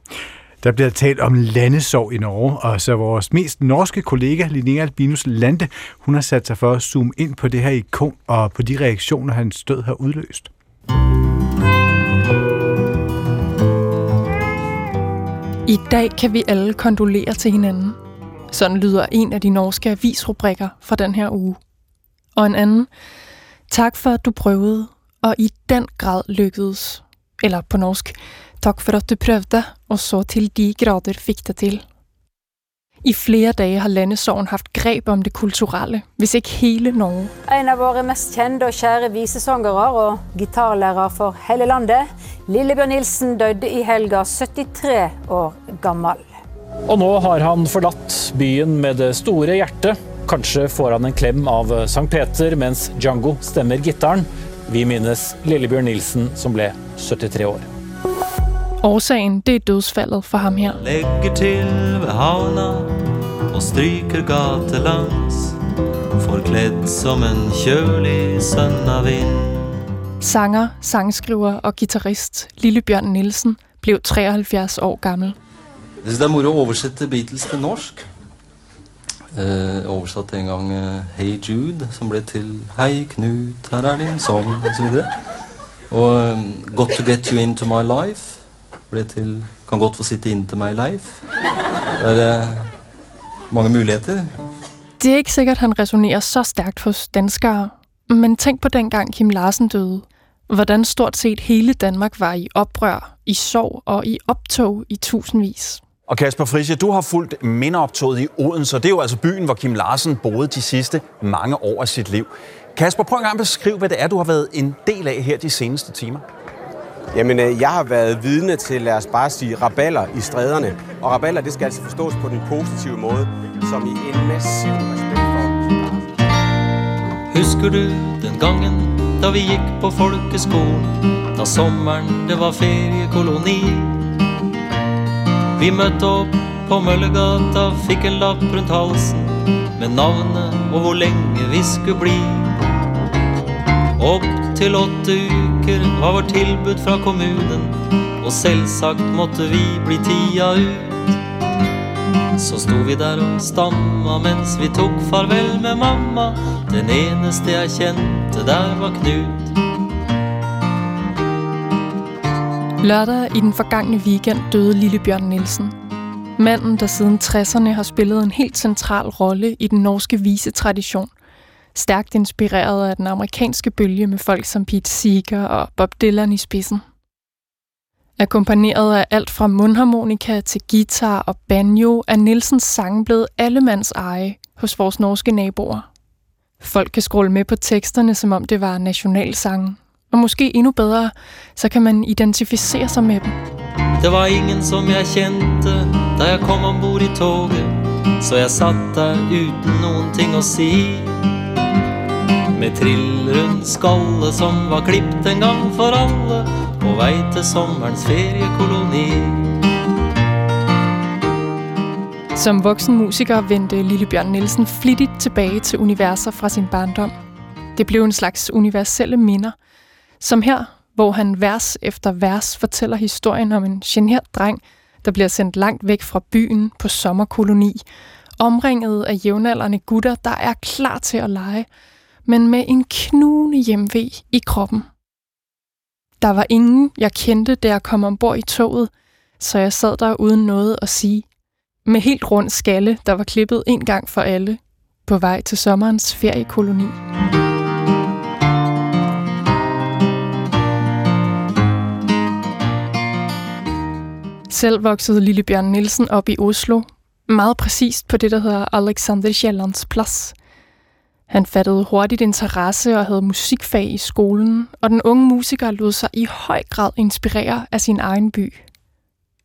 Der bliver talt om landesorg i Norge, og så vores mest norske kollega, Linnea Albinus Lande, hun har sat sig for at zoome ind på det her ikon og på de reaktioner, hans død har udløst. I dag kan vi alle kondolere til hinanden. Sådan lyder en af de norske avisrubrikker fra den her uge. Og en anden. Tak for, at du prøvede, og i den grad lykkedes. Eller på norsk. Tak for, at du prøvede, og så til de grader fik det til. I flere dage har landesorgen haft greb om det kulturelle, hvis ikke hele Norge. En af vores mest kendte og kære visesangere og gitarlærer for hele landet, Lillebjørn Nielsen, døde i helga 73 år gammel. Og nå har han forlatt byen med det store hjertet. Kanskje får han en klem av Sankt Peter mens Django stemmer gitaren. Vi minnes Lillebjørn Nielsen, som ble 73 år. Årsagen, det er dødsfaldet for ham her. Lægger til ved havna og stryker gatelangs, forklædt som en kjølig sønn av vind. Sanger, sangskriver og guitarist Lillebjørn Nielsen blev 73 år gammel. Jeg synes det er moro å oversette Beatles til norsk. Eh, oversatt en gang eh, Hey Jude, som ble til Hei Knut, her er din sang, osv. Og, og um, Got to get you into my life ble til Kan godt få sitte inntil meg, Leif. Det er eh, mange muligheter. Det er ikke sikkert, han resonerer så stærkt hos danskere. Men tænk på dengang Kim Larsen døde. Hvordan stort set hele Danmark var i oprør, i sorg og i optog i tusindvis. Og Kasper Frisje, du har fulgt mindeoptoget i Odense, og det er jo altså byen, hvor Kim Larsen boede de sidste mange år af sit liv. Kasper, prøv en gang at beskrive, hvad det er, du har været en del af her de seneste timer. Jamen, øh, jeg har været vidne til, lad os bare sige, raballer i stræderne. Og raballer, det skal altså forstås på den positive måde, som i en massiv respekt for. Husker du den gangen, da vi gik på folkeskolen? Da sommeren det var feriekoloni? Vi mødte op på Møllegata, fik en lapp rundt halsen med navnet og hvor længe vi skulle blive. Op til åtte uker var vårt tilbud fra kommunen, og selvsagt måtte vi bli tida ut. Så sto vi der og stamma mens vi tok farvel med mamma. Den eneste jeg kjente der var Knut. Lørdag i den forgangne weekend døde Lille Bjørn Nielsen. Manden, der siden 60'erne har spillet en helt central rolle i den norske visetradition. Stærkt inspireret af den amerikanske bølge med folk som Pete Seeger og Bob Dylan i spidsen. Akkompagneret af alt fra mundharmonika til guitar og banjo, er Nielsens sang blevet allemands eje hos vores norske naboer. Folk kan scrolle med på teksterne, som om det var nationalsangen. Og måske endnu bedre, så kan man identificere sig med dem. Det var ingen som jeg kendte, da jeg kom ombord i toget, så jeg satt der uden nogen ting at sige. Med trillrund skalle som var klippt en gang for alle, på vei til sommerens feriekoloni. Som voksen musiker vendte Lillebjørn Nielsen flittigt tilbage til universer fra sin barndom. Det blev en slags universelle minder, som her, hvor han vers efter vers fortæller historien om en genert dreng, der bliver sendt langt væk fra byen på sommerkoloni, omringet af jævnaldrende gutter, der er klar til at lege, men med en knugende hjemve i kroppen. Der var ingen, jeg kendte, da jeg kom ombord i toget, så jeg sad der uden noget at sige. Med helt rund skalle, der var klippet en gang for alle, på vej til sommerens feriekoloni. Selv voksede Lille Bjørn Nielsen op i Oslo, meget præcist på det, der hedder Alexander Sjællands Plads. Han fattede hurtigt interesse og havde musikfag i skolen, og den unge musiker lod sig i høj grad inspirere af sin egen by.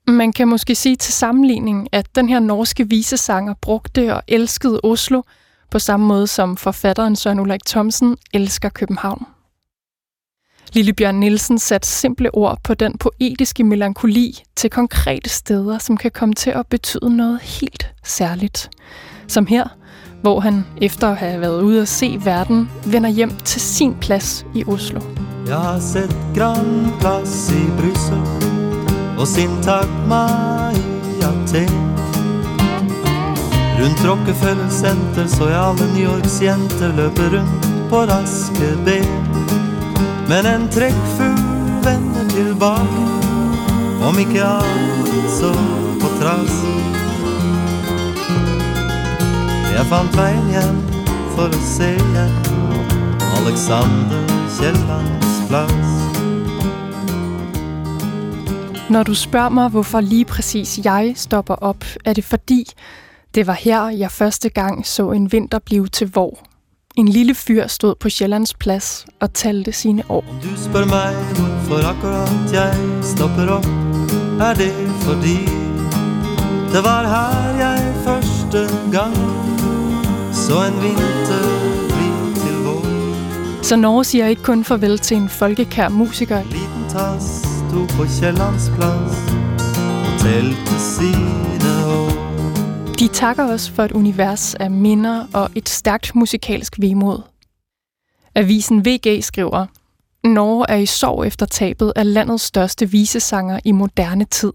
Man kan måske sige til sammenligning, at den her norske visesanger brugte og elskede Oslo på samme måde som forfatteren Søren Ulrik Thomsen elsker København. Lillebjørn Nielsen satte simple ord på den poetiske melankoli til konkrete steder, som kan komme til at betyde noget helt særligt. Som her, hvor han efter at have været ude at se verden, vender hjem til sin plads i Oslo. Jeg har sett Grand Plads i Bryssel og Sintagma i Athen. Rundt Rockefeller Center så jeg alle New Yorks jenter løbe rundt på raske ben. Men en trækfugl vender tilbage, om ikke alt så på trass. Jeg fant veien hjem for å se hjem Alexander Kiellands plads. Når du spørger mig, hvorfor lige præcis jeg stopper op, er det fordi, det var her, jeg første gang så en vinter blive til vor. En lille fyr stod på Sjællands plads og talte sine år. Du spør meg hvorfor akkurat jeg stopper opp, er det fordi det var her jeg første gang så en vinter bli til vår. Så Norge siger ikke kun farvel til en folkekær musiker. Liten tass sto på Kiellands plass og talte sine år. De takker os for et univers af minder og et stærkt musikalsk vemod. Avisen VG skriver, Norge er i sorg efter tabet af landets største visesanger i moderne tid.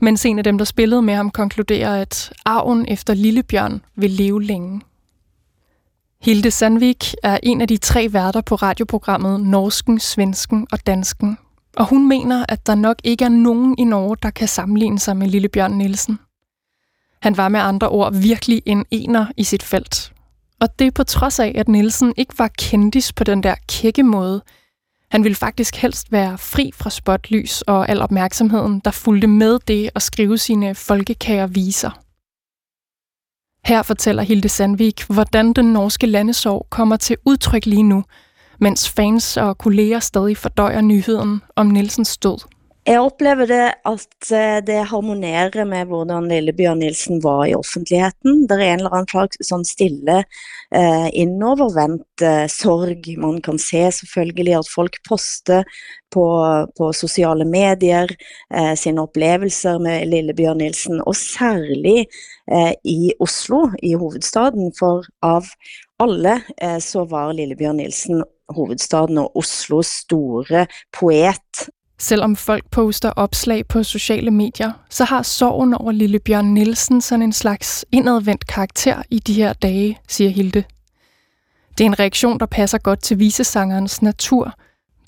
Mens en af dem, der spillede med ham, konkluderer, at arven efter Lillebjørn vil leve længe. Hilde Sandvik er en af de tre værter på radioprogrammet Norsken, Svensken og Dansken. Og hun mener, at der nok ikke er nogen i Norge, der kan sammenligne sig med Lille Bjørn Nielsen. Han var med andre ord virkelig en ener i sit felt. Og det på trods af, at Nielsen ikke var kendis på den der kække måde. Han ville faktisk helst være fri fra spotlys og al opmærksomheden, der fulgte med det at skrive sine folkekære viser. Her fortæller Hilde Sandvik, hvordan den norske landesorg kommer til udtryk lige nu, mens fans og kolleger stadig fordøjer nyheden om Nielsens død. Jeg oplever det at eh, det harmonerer med hvordan Lille Bjørn Nielsen var i offentligheten. Det er en eller anden slags sånn stille, eh, innovervendt eh, sorg. Man kan se selvfølgelig at folk poster på, på sociale medier eh, sine oplevelser med Lille Bjørn Nielsen, og særlig eh, i Oslo, i hovedstaden, for av alle eh, så var Lille Bjørn Nielsen hovedstaden og Oslos store poet. Selvom folk poster opslag på sociale medier, så har sorgen over lille Bjørn Nielsen sådan en slags indadvendt karakter i de her dage, siger Hilde. Det er en reaktion, der passer godt til visesangerens natur,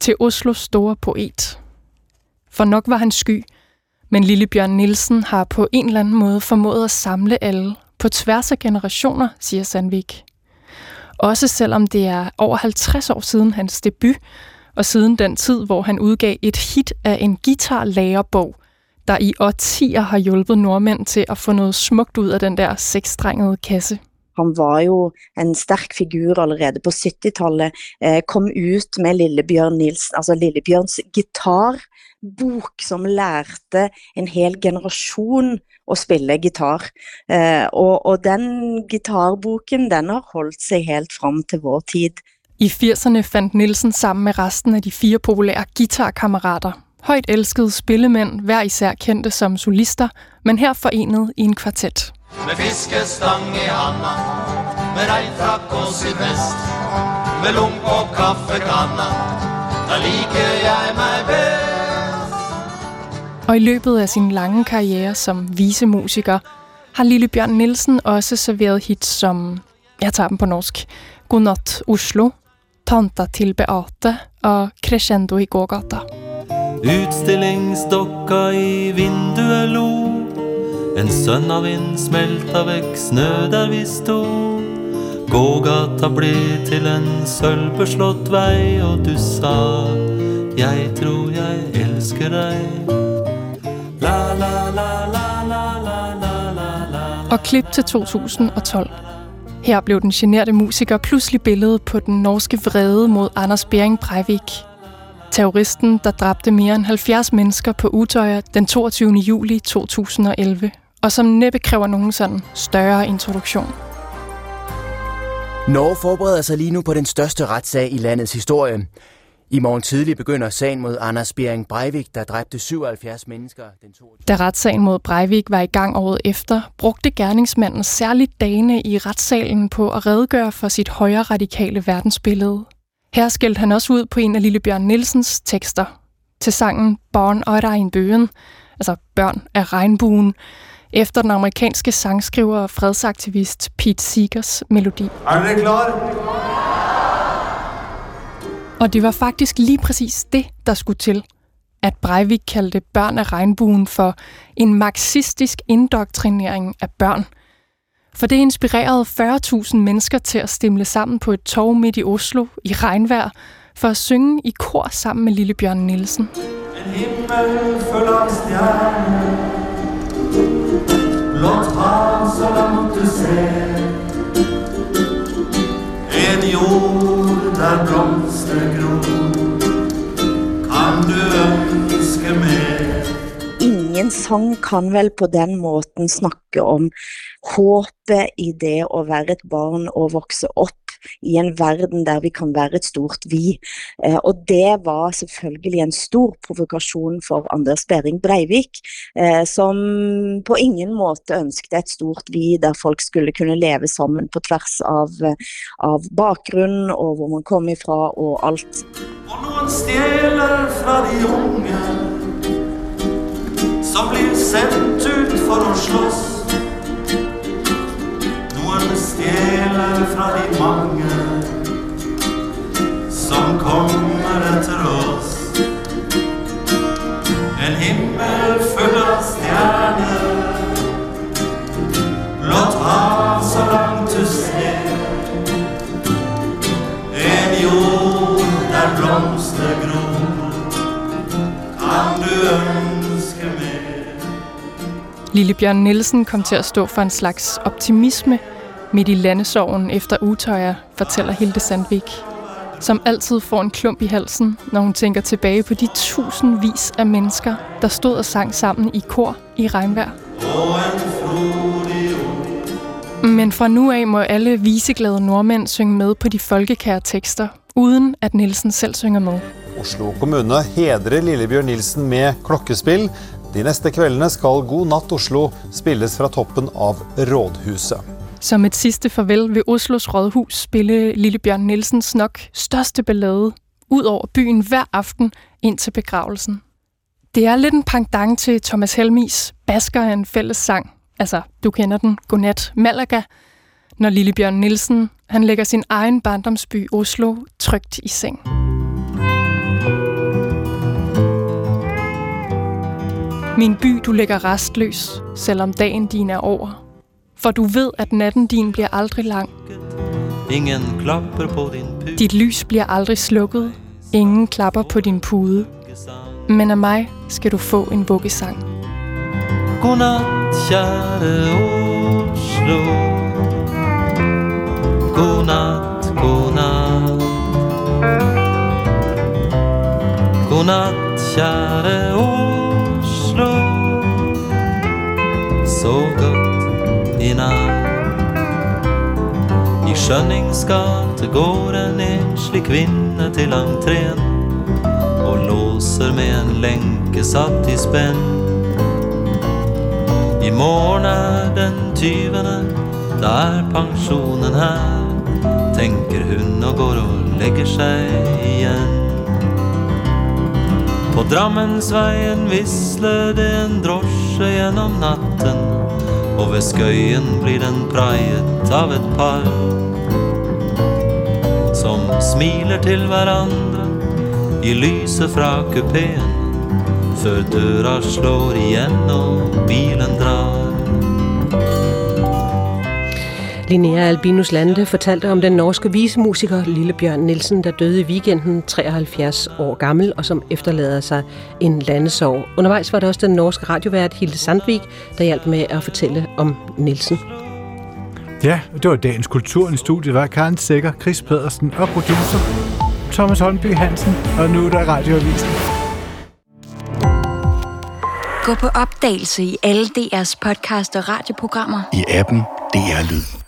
til Oslos store poet. For nok var han sky, men lille Bjørn Nielsen har på en eller anden måde formået at samle alle på tværs af generationer, siger Sandvik. Også selvom det er over 50 år siden hans debut, og siden den tid, hvor han udgav et hit af en guitarlærerbog, der i årtier har hjulpet nordmænd til at få noget smukt ud af den der seksstrengede kasse. Han var jo en stærk figur allerede på 70-tallet, eh, kom ud med Lillebjørn Nils, altså Lillebjørns gitarbok, som lærte en hel generation at spille guitar. Eh, og, og den gitarboken, den har holdt sig helt frem til vår tid. I 80'erne fandt Nielsen sammen med resten af de fire populære guitarkammerater. Højt elskede spillemænd, hver især kendte som solister, men her forenet i en kvartet. Med fiskestang i handa, med regnfrakk og sydvest, med lunk og kaffekanna, der liker jeg mig bedst. Og i løbet af sin lange karriere som visemusiker, har Lille Bjørn Nielsen også serveret hits som, jeg tager dem på norsk, Godnat Oslo, Tanta til Beate av Crescendo i gågata. Utstillingsdokka i vinduet lo. En sønnavind smelta vekk snø der vi stod Gågata blev til en sølvbeslått vei, og du sa jeg tror jeg elsker deg. La, la, la, la, la, la, la, la. Og klip til 2012. Her blev den generte musiker pludselig billedet på den norske vrede mod Anders Bering Breivik. Terroristen, der dræbte mere end 70 mennesker på Utøya den 22. juli 2011, og som næppe kræver nogen sådan større introduktion. Norge forbereder sig lige nu på den største retssag i landets historie. I morgen tidlig begynder sagen mod Anders Bering Breivik, der dræbte 77 mennesker. Den 22. Da retssagen mod Breivik var i gang året efter, brugte gerningsmanden særligt dagene i retssalen på at redegøre for sit højre radikale verdensbillede. Her skældte han også ud på en af Lille Bjørn Nielsens tekster til sangen Born og Regnbøen, altså Børn af Regnbuen, efter den amerikanske sangskriver og fredsaktivist Pete Seegers melodi. Er du klar? Og det var faktisk lige præcis det, der skulle til. At Breivik kaldte børn af regnbuen for en marxistisk indoktrinering af børn. For det inspirerede 40.000 mennesker til at stemle sammen på et torv midt i Oslo i regnvejr for at synge i kor sammen med Lille Bjørn Nielsen. En himmel følger stjerne, stjerner, blått så langt du ser. En jord der blomster gror, kan du ønske mer. Ingen sang kan vel på den måten snakke om håbet i det at være et barn og vokse op i en verden der vi kan være et stort vi. Eh, og det var selvfølgelig en stor provokation for Anders Bering Breivik, eh, som på ingen måte ønskede et stort vi der folk skulle kunne leve sammen på tvers av, av bakgrund og hvor man kom ifra og alt. Og noen stjæler fra de unge, som blir sendt ut for å slåss. som stjeler fra de mange som kommer etter oss. En himmel full av stjerner, blått hav så langt du ser. En jord der blomster gror, kan du ønske mer? Lille Bjørn Nielsen kom til at stå for en slags optimisme midt i landesorgen efter utøjer, fortæller Hilde Sandvik som altid får en klump i halsen, når hun tænker tilbage på de tusindvis af mennesker, der stod og sang sammen i kor i regnvejr. Men fra nu af må alle viseglade nordmænd synge med på de folkekære tekster, uden at Nielsen selv synger med. Oslo Kommune hedrer Lillebjørn Nielsen med klokkespil. De næste kveldene skal God Nat Oslo spilles fra toppen av Rådhuset. Som et sidste farvel ved Oslos Rådhus spille Lille Bjørn Nielsens nok største ballade ud over byen hver aften ind til begravelsen. Det er lidt en pangdang til Thomas Helmis Basker er en fælles sang. Altså, du kender den, Godnat Malaga, når Lille Bjørn Nielsen han lægger sin egen barndomsby Oslo trygt i seng. Min by, du ligger restløs, selvom dagen din er over. For du ved, at natten din bliver aldrig lang. Ingen klapper på din pude. Dit lys bliver aldrig slukket. Ingen klapper på din pude. Men af mig skal du få en vuggesang. Godnat, kære Oslo. Godnat, godnat. Godnat, kære Oslo. Sov godt Skönningsgata går en enslig kvinna till entrén och låser med en länke satt i spänn. I morgon är den tyvende, där pensionen här tänker hon hun går och lägger sig igen. På Drammensveien visler en drosje gjennom natten, og ved skøyen blir den praiet av et par smiler til hverandre i lyset fra kupeen før døra slår igjen og bilen drar. Linnea Albinus Lande fortalte om den norske visemusiker Lillebjørn Nielsen, der døde i weekenden 73 år gammel, og som efterlader sig en landesorg. Undervejs var der også den norske radiovært Hilde Sandvik, der hjalp med at fortælle om Nielsen. Ja, det var dagens kultur i studiet var Karen Sækker, Chris Pedersen og producer Thomas Holmby Hansen, og nu er der radioavisen. Gå på opdagelse i alle DR's podcast og radioprogrammer. I appen DR Lyd.